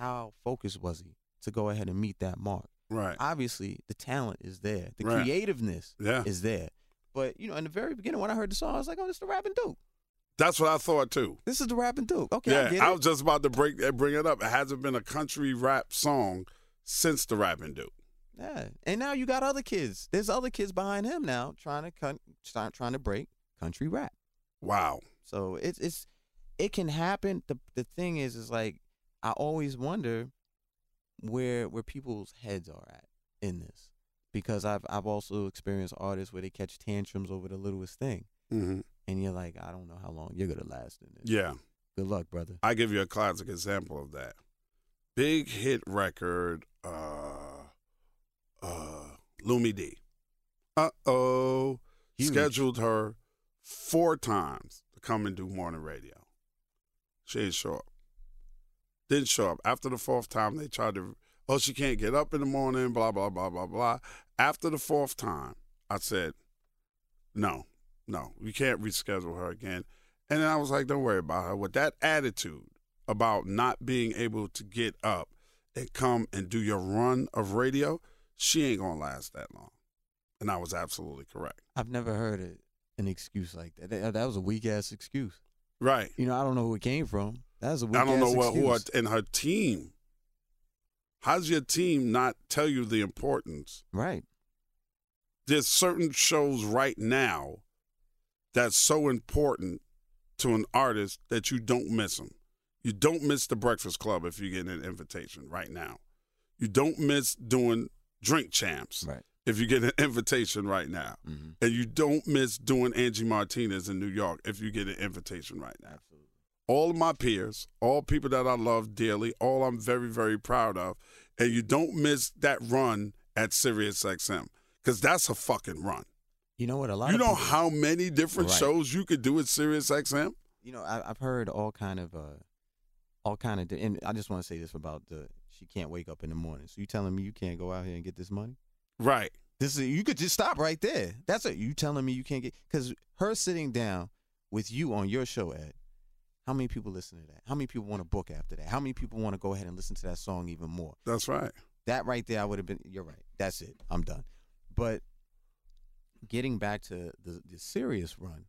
how focused was he to go ahead and meet that mark.
Right.
Obviously, the talent is there, the
Right.
creativeness
Yeah.
is there. But you know, in the very beginning, when I heard the song, I was like, "Oh, this is the rapping Duke.
That's what I thought too.
This is the rapping Duke." Okay, I
yeah.
get
I was just about to break eh, bring it up. It hasn't been a country rap song since the rapping dude.
Yeah, and now you got other kids. There's other kids behind him now trying to start trying to break country rap.
Wow.
So it's it's it can happen. The the thing is, is like I always wonder where where people's heads are at in this because I've I've also experienced artists where they catch tantrums over the littlest thing,
hmm
and you're like, I don't know how long you're gonna last in this.
Yeah.
Good luck, brother.
I give you a classic example of that. Big hit record, uh, uh, Lumidee. Uh oh. Scheduled her four times to come and do morning radio. She didn't show up. Didn't show up. After the fourth time, they tried to, oh, she can't get up in the morning, blah, blah, blah, blah, blah. After the fourth time, I said, no, no, we can't reschedule her again. And then I was like, don't worry about her. With that attitude about not being able to get up and come and do your run of radio, she ain't going to last that long. And I was absolutely correct.
I've never heard it, an excuse like that. That, that was a weak ass excuse.
Right.
You know, I don't know who it came from. That was a weak
I don't know what who are, and her team. How's your team not tell you the importance?
Right.
There's certain shows right now that's so important to an artist that you don't miss them. You don't miss the Breakfast Club if you get an invitation right now. You don't miss doing Drink Champs
Right.
if you get an invitation right now.
Mm-hmm.
And you don't miss doing Angie Martinez in New York if you get an invitation right now. All of my peers, all people that I love dearly, all I'm very, very proud of. And you don't miss that run at Sirius XM because that's a fucking run.
You know what? A lot.
You
of
know
people-
how many different
Right.
shows you could do at Sirius XM?
you know I, I've heard all kind of uh, all kind of. And I just want to say this about the she can't wake up in the morning. So you telling me you can't go out here and get this money?
Right.
This is you could just stop right there. That's it. You telling me you can't get because her sitting down with you on your show, Ed. How many people listen to that? How many people want to book after that? How many people want to go ahead and listen to that song even more?
That's right.
That right there, I would have been. You're right. That's it. I'm done. But getting back to the the Sirius run,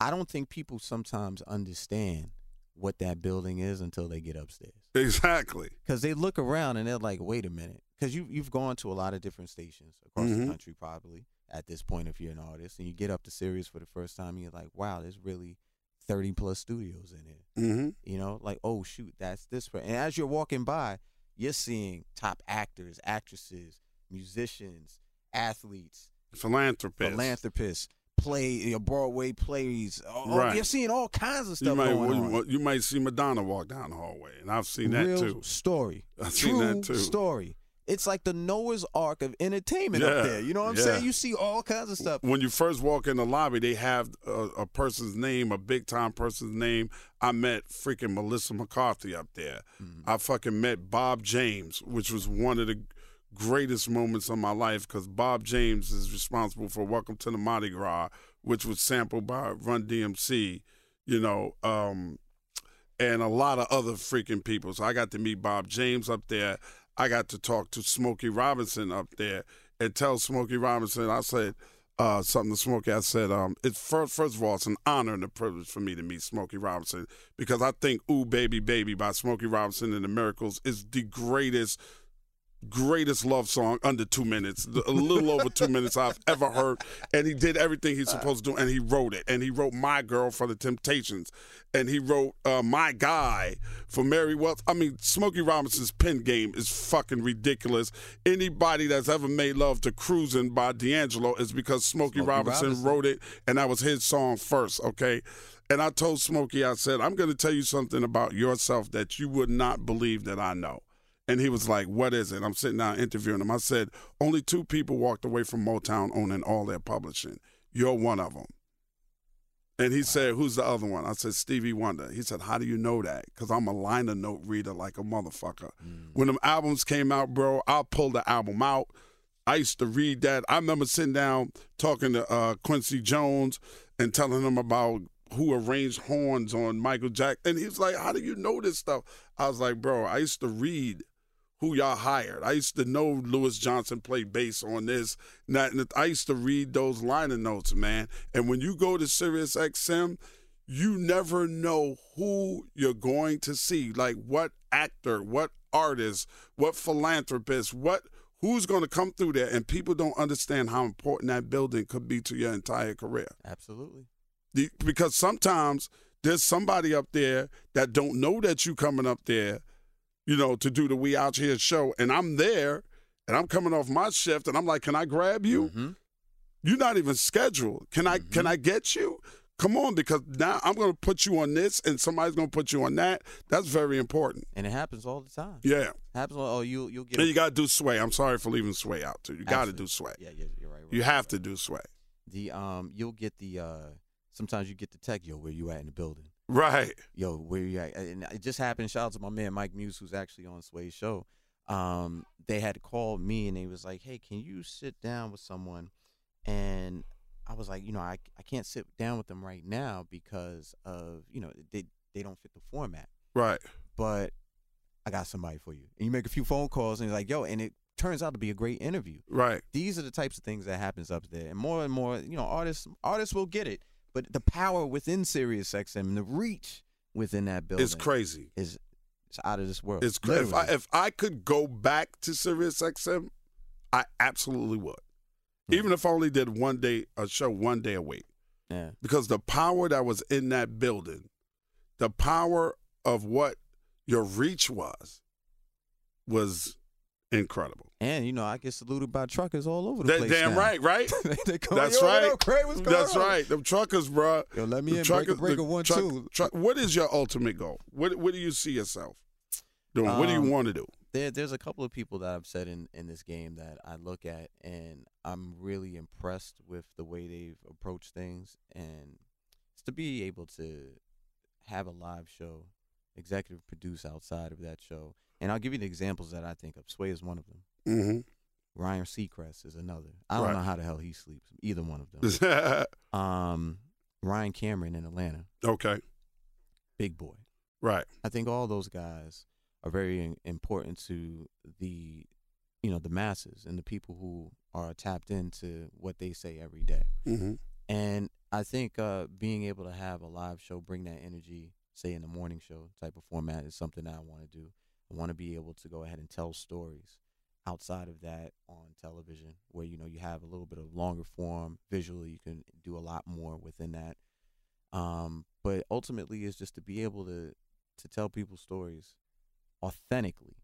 I don't think people sometimes understand what that building is until they get upstairs
Exactly.
because they look around and they're like, wait a minute, because you you've gone to a lot of different stations across
Mhm.
the country probably at this point if you're an artist and you get up to Sirius for the first time and you're like, wow, there's really thirty plus studios in here.
Mm-hmm.
You know, like oh shoot, that's this. per- And as you're walking by, you're seeing top actors, actresses, musicians, athletes,
Philanthropist.
philanthropists, play your Broadway plays.
Right.
You're seeing all kinds of stuff
you,
on.
might- you might see Madonna walk down the hallway, and I've seen that
Real
too.
story.
I've
True
seen that too.
story. It's like the Noah's Ark of entertainment
Yeah,
up there. You know what I'm
yeah.
saying? You see all kinds of stuff.
When you first walk in the lobby, they have a, a person's name, a big time person's name. I met freaking Melissa McCarthy up there.
Mhm.
I fucking met Bob James, which was one of the greatest moments of my life because Bob James is responsible for Welcome to the Mardi Gras, which was sampled by Run DMC, you know, um, and a lot of other freaking people. So I got to meet Bob James up there. I got to talk to Smokey Robinson up there and tell Smokey Robinson, I said, uh, something to Smokey. I said, um, it's first, first of all, it's an honor and a privilege for me to meet Smokey Robinson because I think "Ooh Baby Baby" by Smokey Robinson and the Miracles is the greatest, greatest love song under two minutes, a little over two minutes I've ever heard. And he did everything he's supposed to do, and he wrote it. And he wrote "My Girl" for the Temptations, and he wrote uh, "My Guy" for Mary Wells. I mean, Smokey Robinson's pen game is fucking ridiculous. Anybody that's ever made love to "Cruising" by D'Angelo is because Smokey,
Smokey
Robinson,
Robinson.
wrote it, and that was his song first. Okay. And I told Smokey, I said, I'm going to tell you something about yourself that you would not believe that I know. And he was like, What is it? I'm sitting down interviewing him. I said, Only two people walked away from Motown owning all their publishing. You're one of them. And he said, Who's the other one? I said, Stevie Wonder. He said, How do you know that? Because I'm a liner note reader like a motherfucker. When them albums came out, bro, I'll pull the album out. I used to read that. I remember sitting down talking to uh, Quincy Jones and telling him about who arranged horns on Michael Jackson. And he was like, How do you know this stuff? I was like, Bro, I used to read who y'all hired. I used to know Louis Johnson played bass on this. and I used to read those liner notes, man. And when you go to Sirius XM, you never know who you're going to see. Like what actor, what artist, what philanthropist, what who's going to come through there. And people don't understand how important that building could be to your entire career.
Absolutely.
The- because sometimes there's somebody up there that don't know that you coming up there, you know, to do the We Out Here show, and I'm there, and I'm coming off my shift, and I'm like, can I grab you?
Mhm.
You're not even scheduled. Can I? Can I get you? Come on, because now I'm going to put you on this, and somebody's going to put you on that. That's very important.
And it happens all the time.
Yeah,
happens. All, oh, you you'll get.
and you got to do sway. I'm sorry for leaving sway out too. You got to do sway.
Yeah, yeah, you're right.
You
right,
have
right.
to do sway.
The um, you'll get the uh. Sometimes you get the tech, yo, where you at in the building?
Right.
yo, where you at? And it just happened. Shout out to my man Mike Muse, who's actually on Sway's show. Um, they had called me and they was like, "Hey, can you sit down with someone?" And I was like, you know, I I can't sit down with them right now because of you know they they don't fit the format.
Right.
But I got somebody for you. And you make a few phone calls and you're like, yo, and it turns out to be a great interview.
Right.
These are the types of things that happens up there, and more and more, you know, artists artists will get it. But the power within Sirius XM, the reach within that building,
It's crazy.
is it's out of this world.
It's crazy. If I, if I could go back to Sirius XM, I absolutely would. Hmm. Even if I only did one day a show one day a week.
Yeah.
because the power that was in that building, the power of what your reach was, was incredible.
And you know, I get saluted by truckers all over the
That,
place.
damn
now.
right, right?
they come,
That's right.
Craig? What's going
That's
on?
right. Them truckers, bro.
Yo, let me
The
in.
trucker-
break a break a one
truck-
two.
truck- what is your ultimate goal? What What do you see yourself doing? what do you
Um,
want to do?
There, there's a couple of people that I've said in, in this game that I look at and I'm really impressed with the way they've approached things and it's to be able to have a live show, executive produce outside of that show. And I'll give you the examples that I think of. Sway is one of them.
hmm
Ryan Seacrest is another. I don't
Right.
know how the hell he sleeps. Either one of them. um, Ryan Cameron in Atlanta, Okay. big boy.
Right.
I think all those guys are very important to the, you know, the masses and the people who are tapped into what they say every day.
hmm
And I think uh, being able to have a live show, bring that energy, say in the morning show type of format, is something that I want to do. I want to be able to go ahead and tell stories outside of that on television, where you know you have a little bit of longer form visually. You can do a lot more within that. Um, but ultimately, is just to be able to to tell people stories authentically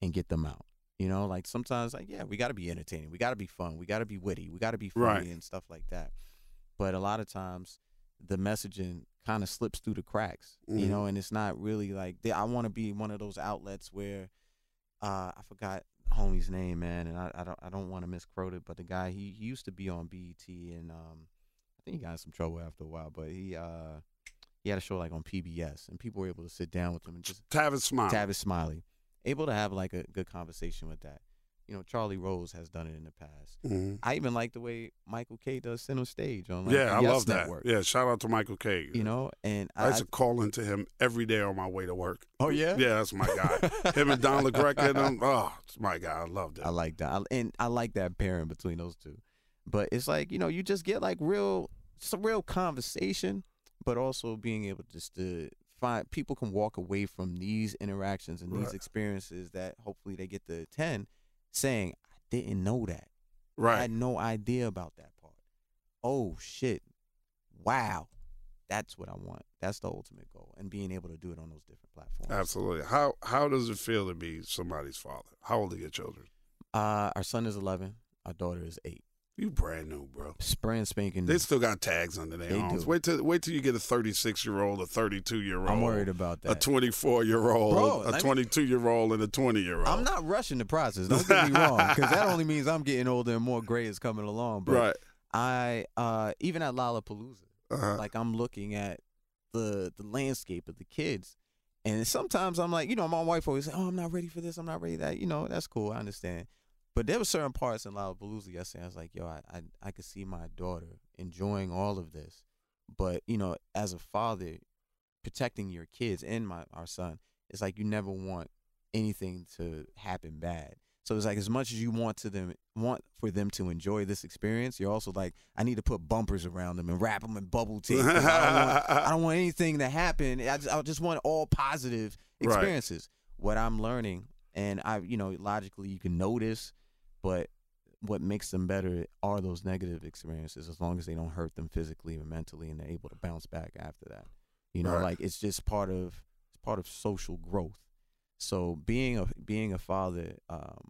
and get them out. You know, like sometimes, like yeah, we got to be entertaining, we got to be fun, we got to be witty, we got to be funny
Right.
and stuff like that. But a lot of times, the messaging kind of slips through the cracks. You
Mhm.
know, and it's not really like they, I want to be one of those outlets where uh, I forgot homie's name, man, and I, I don't I don't want to misquote it, but the guy he, he used to be on BET and um, I think he got in some trouble after a while, but he uh he had a show like on PBS and people were able to sit down with him and just
Tavis Smile.
Tavis Smiley, able to have like a good conversation with that. You know, Charlie Rose has done it in the past.
hmm
I even like the way Michael Kay does center stage on like
yeah, I
Yes
love that.
Network,
Yeah, shout out to Michael Kay.
You know, and
I
I,
used to call into him every day on my way to work.
oh yeah,
Yeah, that's my guy. him and Don LaGreca and them. Oh, it's my guy. I loved it.
I like that, I, and I like that pairing between those two. But it's like you know, you just get like real, just a real conversation, but also being able just to find people can walk away from these interactions and these
Right.
experiences that hopefully they get to attend, saying, "I didn't know that.
Right.
I had no idea about that part. Oh shit! Wow, that's what I want. That's the ultimate goal, and being able to do it on those different platforms.
Absolutely. How How does it feel to be somebody's father? How old are your children?
Uh, our son is eleven. Our daughter is eight.
You brand new, bro.
Brand spanking.
They still got tags under their
They
arms.
do.
Wait till wait till you get a 36 year old, a 32 year old,
I'm worried about that.
a 24 year old, a
me-
22 year old, and a 20 year old.
I'm not rushing the process. Don't get me wrong, because that only means I'm getting older and more gray is coming along. But
right.
I, uh, even at Lollapalooza,
Uh-huh.
like I'm looking at the the landscape of the kids, and sometimes I'm like, you know, my wife always say, "Oh, I'm not ready for this. I'm not ready for that." You know, that's cool. I understand. But there were certain parts in Lollapalooza yesterday. I was like, "Yo, I, I I could see my daughter enjoying all of this, but you know, as a father, protecting your kids and my our son, it's like you never want anything to happen bad. So it's like as much as you want to them want for them to enjoy this experience, you're also like, I need to put bumpers around them and wrap them in bubble tape. I, don't want, I don't want anything to happen. I just, I just want all positive
Right.
experiences. What I'm learning, and I, you know, logically you can notice, but what makes them better are those negative experiences as long as they don't hurt them physically or mentally and they're able to bounce back after that. You know,
Right.
like it's just part of it's part of social growth. So being a being a father, um,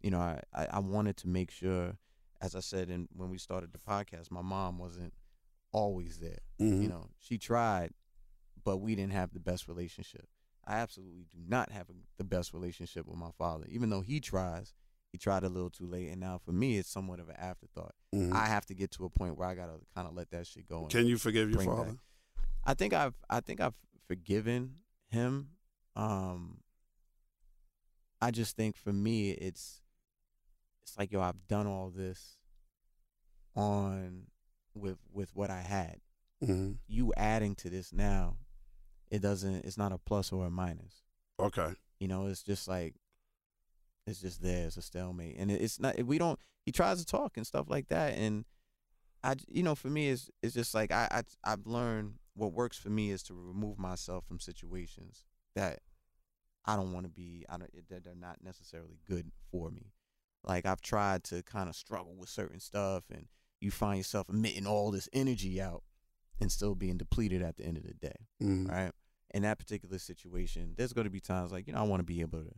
you know, I, I, I wanted to make sure, as I said in when we started the podcast, my mom wasn't always there.
Mhm.
You know, she tried, but we didn't have the best relationship. I absolutely do not have a, the best relationship with my father. Even though he tries, he tried a little too late, and now for me, it's somewhat of an afterthought.
Mhm.
I have to get to a point where I gotta kind of let that shit go.
Can you forgive your
bring back-
father?
I think I've I think I've forgiven him. Um I just think for me it's it's like yo I've done all this on with with what I had.
hmm
You adding to this now, it doesn't it's not a plus or a minus.
Okay.
You know, it's just like it's just there. It's a stalemate, and it's not. We don't. He tries to talk and stuff like that, and I, you know, for me, it's it's just like I, I I've learned what works for me is to remove myself from situations that I don't want to be. I don't that they're not necessarily good for me. Like I've tried to kind of struggle with certain stuff, and you find yourself emitting all this energy out, and still being depleted at the end of the day,
Mhm.
right? In that particular situation, there's going to be times like you know I want to be able to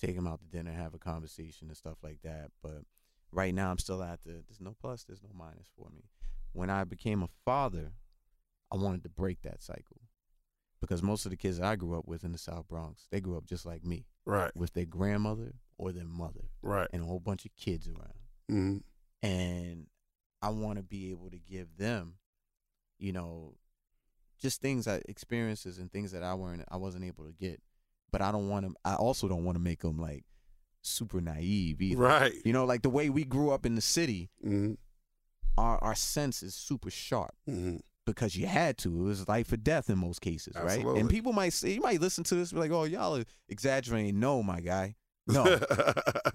take him out to dinner, have a conversation and stuff like that. But right now, I'm still at the there's no plus, there's no minus for me. When I became a father, I wanted to break that cycle because most of the kids that I grew up with in the South Bronx, they grew up just like me
Right.
with their grandmother or their mother
Right.
and a whole bunch of kids around.
hmm
And I want to be able to give them, you know, just things that experiences and things that I weren't I wasn't able to get. But I don't want to. I also don't want to make them like super naive either.
Right.
You know, like the way we grew up in the city,
hmm
our our sense is super sharp
hmm
because you had to. It was life or death in most cases, right? And people might say, you might listen to this and be like, "Oh, y'all are exaggerating." No, my guy. No,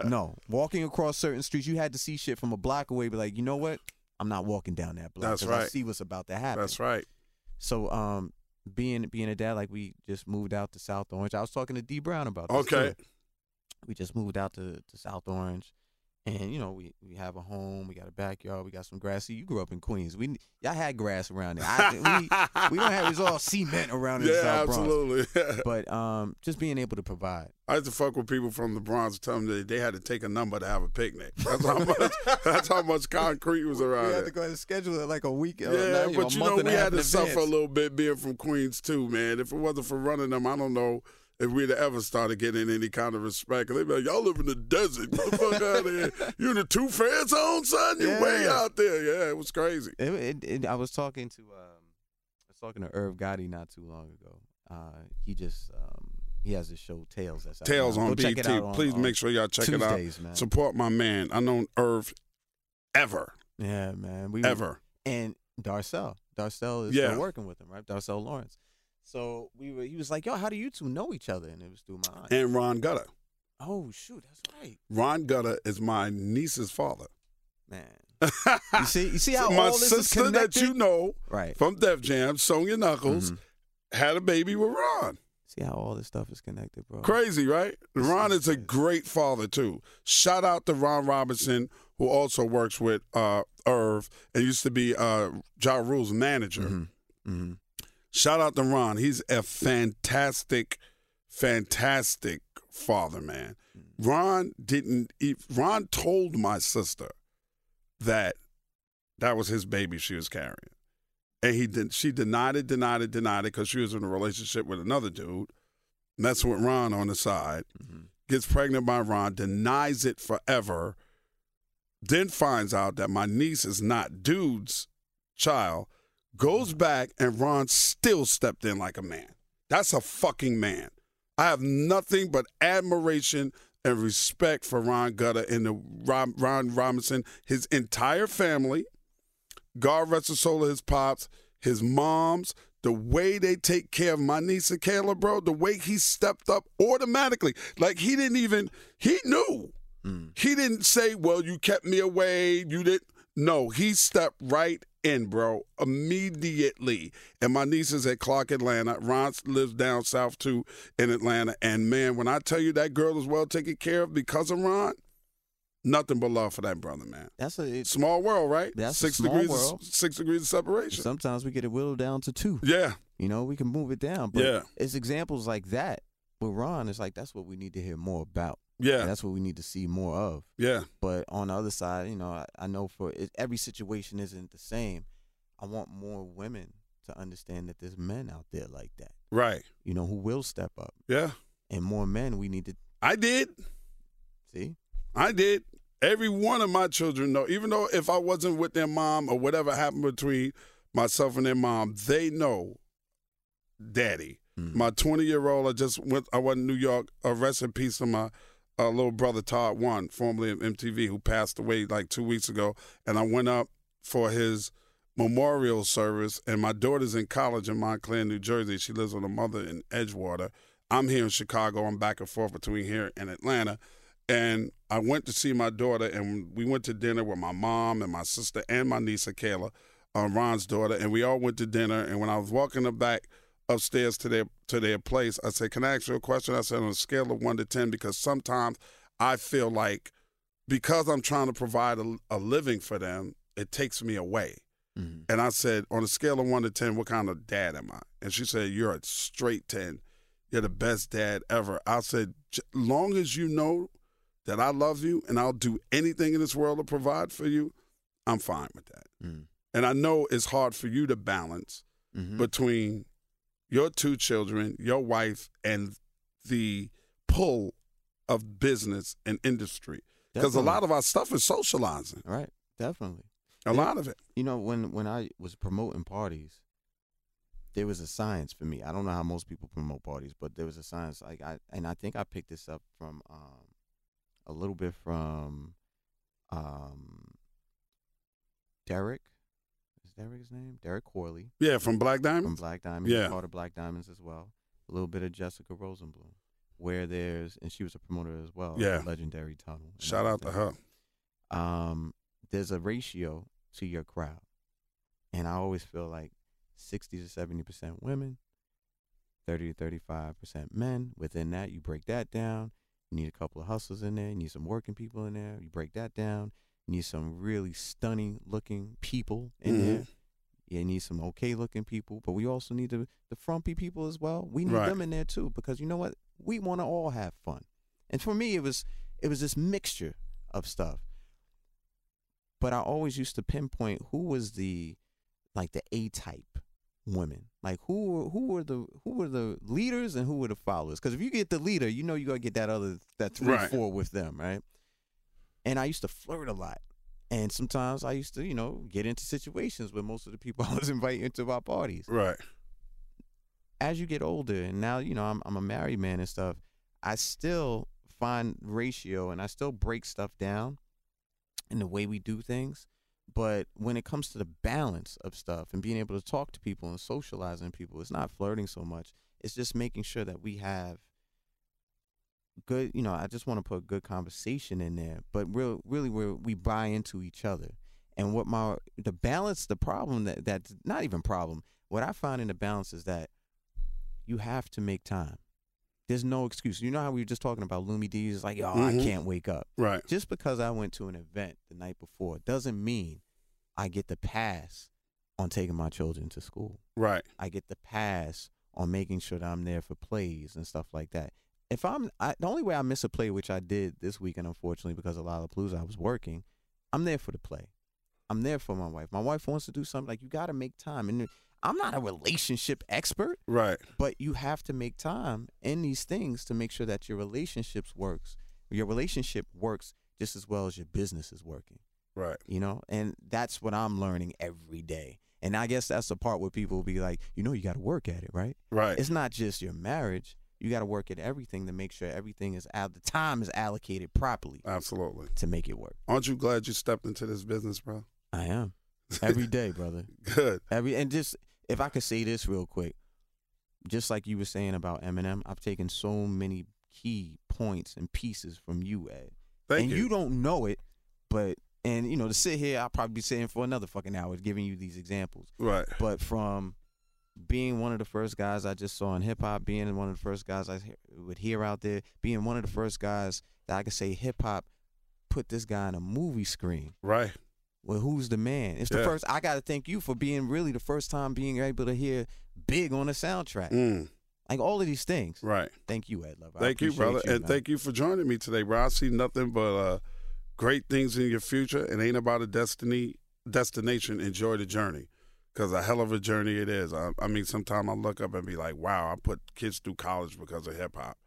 no. Walking across certain streets, you had to see shit from a block away. Be like, you know what? I'm not walking down that block.
That's
'cause I see what's about to happen.
That's right.
So, um, being being a dad, like we just moved out to South Orange. I was talking to D Brown about this.
Okay.
too. We just moved out to, to South Orange, and you know we, we have a home, we got a backyard, we got some grass. See, you grew up in Queens. We y'all had grass around there. I, we we don't have it's all cement around in
yeah,
South Bronx.
absolutely.
But um, just being able to provide.
I used to fuck with people from the Bronx, tell them that they had to take a number to have a picnic. That's how much. that's how much concrete was around
we
there.
had to go ahead and schedule it like a week. uh,
Yeah,
not,
but
a
you know we had to suffer a little bit being from Queens too, man. If it wasn't for running them, I don't know if we'd ever started getting any kind of respect. They'd be like, "Y'all live in the desert. Get the fuck out of here. You in the two fan zone, son? You way
Yeah.
out there. Yeah, it was crazy.
It, it, it, I was talking to um, I was talking to Irv Gotti not too long ago. Uh, he just um, he has this show Tales that's
Tails on BT. Please
on
make sure y'all check it out.
Man.
Support my man. I known Irv ever,
yeah, man. We
ever.
and Darcel. Darcel is
Yeah.
working with him, right? Darcel Lawrence. So we were. He was like, "Yo, how do you two know each other?" And it was through my aunt.
And Ron Gutter.
oh shoot, that's right,
Ron Gutter is my niece's father.
man. You see, you see how
my
all this is
sister
connected.
that you know
right.
from Def Jam, Sonia Knuckles,
Mhm.
had a baby with Ron.
See how all this stuff is connected, bro.
Crazy, right?
This
Ron
is
is a great father too. Shout out to Ron Robinson, who also works with uh, Irv and used to be uh, Ja Rule's manager.
Mhm. Mhm.
Shout out to Ron. He's a fantastic, fantastic father, man. Ron didn't. Ron told my sister that that was his baby she was carrying, and he didn't. She denied it, denied it, denied it because she was in a relationship with another dude. Messing with Ron on the side,
Mhm.
gets pregnant by Ron, denies it forever, then finds out that my niece is not dude's child, goes back, and Ron still stepped in like a man. That's a fucking man. I have nothing but admiration and respect for Ron Gutter and the Ron, Ron Robinson, his entire family. God rest his soul of his pops, his moms, the way they take care of my niece and Kayla, bro, the way he stepped up automatically. Like he didn't even, he knew.
Mm.
He didn't say, well, you kept me away. You didn't. No, he stepped right in, bro, immediately. And my niece is at Clark, Atlanta. Ron lives down south too in Atlanta. And man, when I tell you that girl is well taken care of because of Ron, nothing but love for that brother, man.
That's a. It's,
Small world, right?
That's
six degrees.
world.
Of, six degrees of separation.
sometimes we get it whittled down to two.
yeah,
You know, we can move it down. But
Yeah.
it's examples like that But Ron. It's like that's what we need to hear more about.
Yeah,
That's what we need to see more of.
yeah.
But on the other side, you know, I, I know for it, every situation isn't the same. I want more women to understand that there's men out there like that.
Right.
You know, who will step up,
Yeah.
and more men we need to
I did.
see.
I did. Every one of my children know, even though if I wasn't with their mom or whatever happened between myself and their mom, they know daddy.
Mm.
My 20 year old, I just went, I went to New York. a rest in peace to my uh, little brother, Todd One, formerly of MTV, who passed away like two weeks ago. And I went up for his memorial service. And my daughter's in college in Montclair, New Jersey. She lives with her mother in Edgewater. I'm here in Chicago. I'm back and forth between here and Atlanta. And I went to see my daughter, and we went to dinner with my mom and my sister and my niece, Kayla, uh, Ron's daughter. And we all went to dinner. And when I was walking them back upstairs to their to their place, I said, "Can I ask you a question?" I said, "On a scale of one to ten, because sometimes I feel like because I'm trying to provide a, a living for them, it takes me away.
Mm-hmm.
And I said, on a scale of one to 10, what kind of dad am I? And she said, You're a straight 10. You're the best dad ever. I said, "J- Long as you know that I love you and I'll do anything in this world to provide for you, I'm fine with that.
Mm.
And I know it's hard for you to balance
Mhm.
between your two children, your wife, and the pull of business and industry. Because a lot of our stuff is socializing.
right, definitely.
A lot of it.
You know, when when I was promoting parties, there was a science for me. I don't know how most people promote parties, but there was a science. Like I and I think I picked this up from um, a little bit from um, Derek. Is Derek his name? Derek Corley
Yeah, from Black
from Black Diamonds.
Yeah.
part of Black Diamonds as well. A little bit of Jessica Rosenblum, where there's and she was a promoter as well.
Yeah.
legendary tunnel.
Shout out to her.
um, there's a ratio to your crowd. And I always feel like 60 to 70% women, 30 to 35% men. Within that, you break that down. You need a couple of hustlers in there. You need some working people in there. You break that down. You need some really stunning looking people in
Mhm.
there. You need some okay looking people, but we also need the, the frumpy people as well. We need
Right.
them in there too because you know what? We want to all have fun. And for me, it was it was this mixture of stuff but I always used to pinpoint who was the like the A type women. Like who were who were the who were the leaders and who were the followers? Because if you get the leader, you know you gotta get that other that three
Right.
four with them, right? And I used to flirt a lot. And sometimes I used to, you know, get into situations with most of the people I was inviting to our parties.
Right.
As you get older, and now you know I'm I'm a married man and stuff, I still find ratio and I still break stuff down in the way we do things. But when it comes to the balance of stuff and being able to talk to people and socializing people, it's not flirting so much. It's just making sure that we have good, you know, I just want to put good conversation in there, but real, really where we buy into each other. And what my, the balance, the problem that, that's not even problem. What I find in the balance is that you have to make time. There's no excuse. You know how we were just talking about Lumidee's like, yo, I
Mhm.
can't wake up
Right.
just because I went to an event the night before doesn't mean I get the pass on taking my children to school.
Right.
I get the pass on making sure that I'm there for plays and stuff like that. If I'm I, the only way I miss a play, which I did this weekend, unfortunately, because a lot of Lollapalooza, I was working. I'm there for the play. I'm there for my wife. My wife wants to do something like you got to make time, and I'm not a relationship expert,
Right.
but you have to make time in these things to make sure that your relationships works. Your relationship works just as well as your business is working
Right.
you know and that's what i'm learning every day and i guess that's the part where people will be like you know you got to work at it right
Right.
it's not just your marriage you got to work at everything to make sure everything is out the time is allocated properly
Absolutely.
to make it work
Aren't you glad you stepped into this business, bro?
i am every day brother
Good.
every and just if i could say this real quick just like you were saying about eminem i've taken so many key points and pieces from you ed
Thank you.
and
you.
you. don't know it, but and you know to sit here, I'll probably be sitting for another fucking hour giving you these examples.
Right.
But from being one of the first guys I just saw in hip hop, being one of the first guys I would hear out there, being one of the first guys that I could say hip hop put this guy in a movie screen.
Right.
Well, who's the man? It's the
Yeah.
first. I got to thank you for being really the first time being able to hear big on the soundtrack.
Mm.
Like all of these things.
Right.
Thank you, Ed Love.
Thank you, brother, and
man.
thank you for joining me today, bro. I see nothing but uh, great things in your future. It ain't about a destiny destination. Enjoy the journey, because a hell of a journey it is. I, I mean, sometimes I look up and be like, "Wow, I put kids through college because of hip hop,"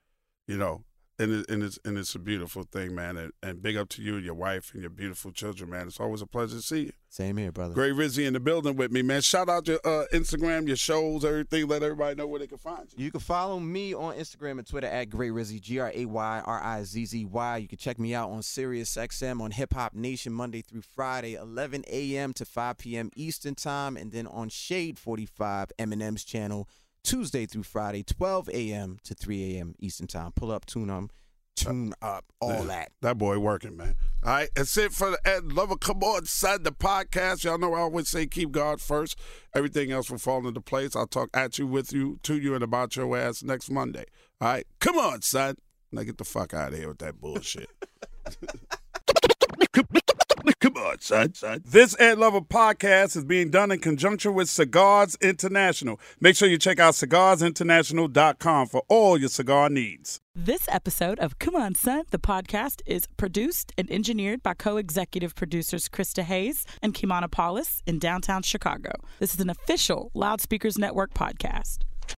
you know. And, it, and it's and it's a beautiful thing, man. And, and big up to you and your wife and your beautiful children, man. It's always a pleasure to see you.
Same here, brother.
Gray Rizzy in the building with me, man. Shout out your uh, Instagram, your shows, everything. Let everybody know where they can find you.
You can follow me on Instagram and Twitter at Gray Rizzy, G R A Y R I Z Z Y. You can check me out on Sirius XM on Hip Hop Nation Monday through Friday, 11 a.m. to 5 p.m. Eastern Time, and then on Shade 45, Eminem's channel, Tuesday through Friday, 12 a.m. to 3 a.m. Eastern Time. Pull up, tune up, tune up, all
Yeah.
that.
That boy working, man. All right, that's it for the Ed Lover. Come on, Son the podcast. Y'all know I always say keep God first. Everything else will fall into place. I'll talk at you, with you, to you, and about your ass next Monday. All right, come on, son. Now get the fuck out of here with that bullshit. come on, son. son, son. This Ed Lover podcast is being done in conjunction with Cigars International. Make sure you check out cigarsinternational.com for all your cigar needs.
This episode of Come On Son, the podcast, is produced and engineered by co executive producers Krista Hayes and Kimana Paulus in downtown Chicago. This is an official Loud Speakers Network podcast.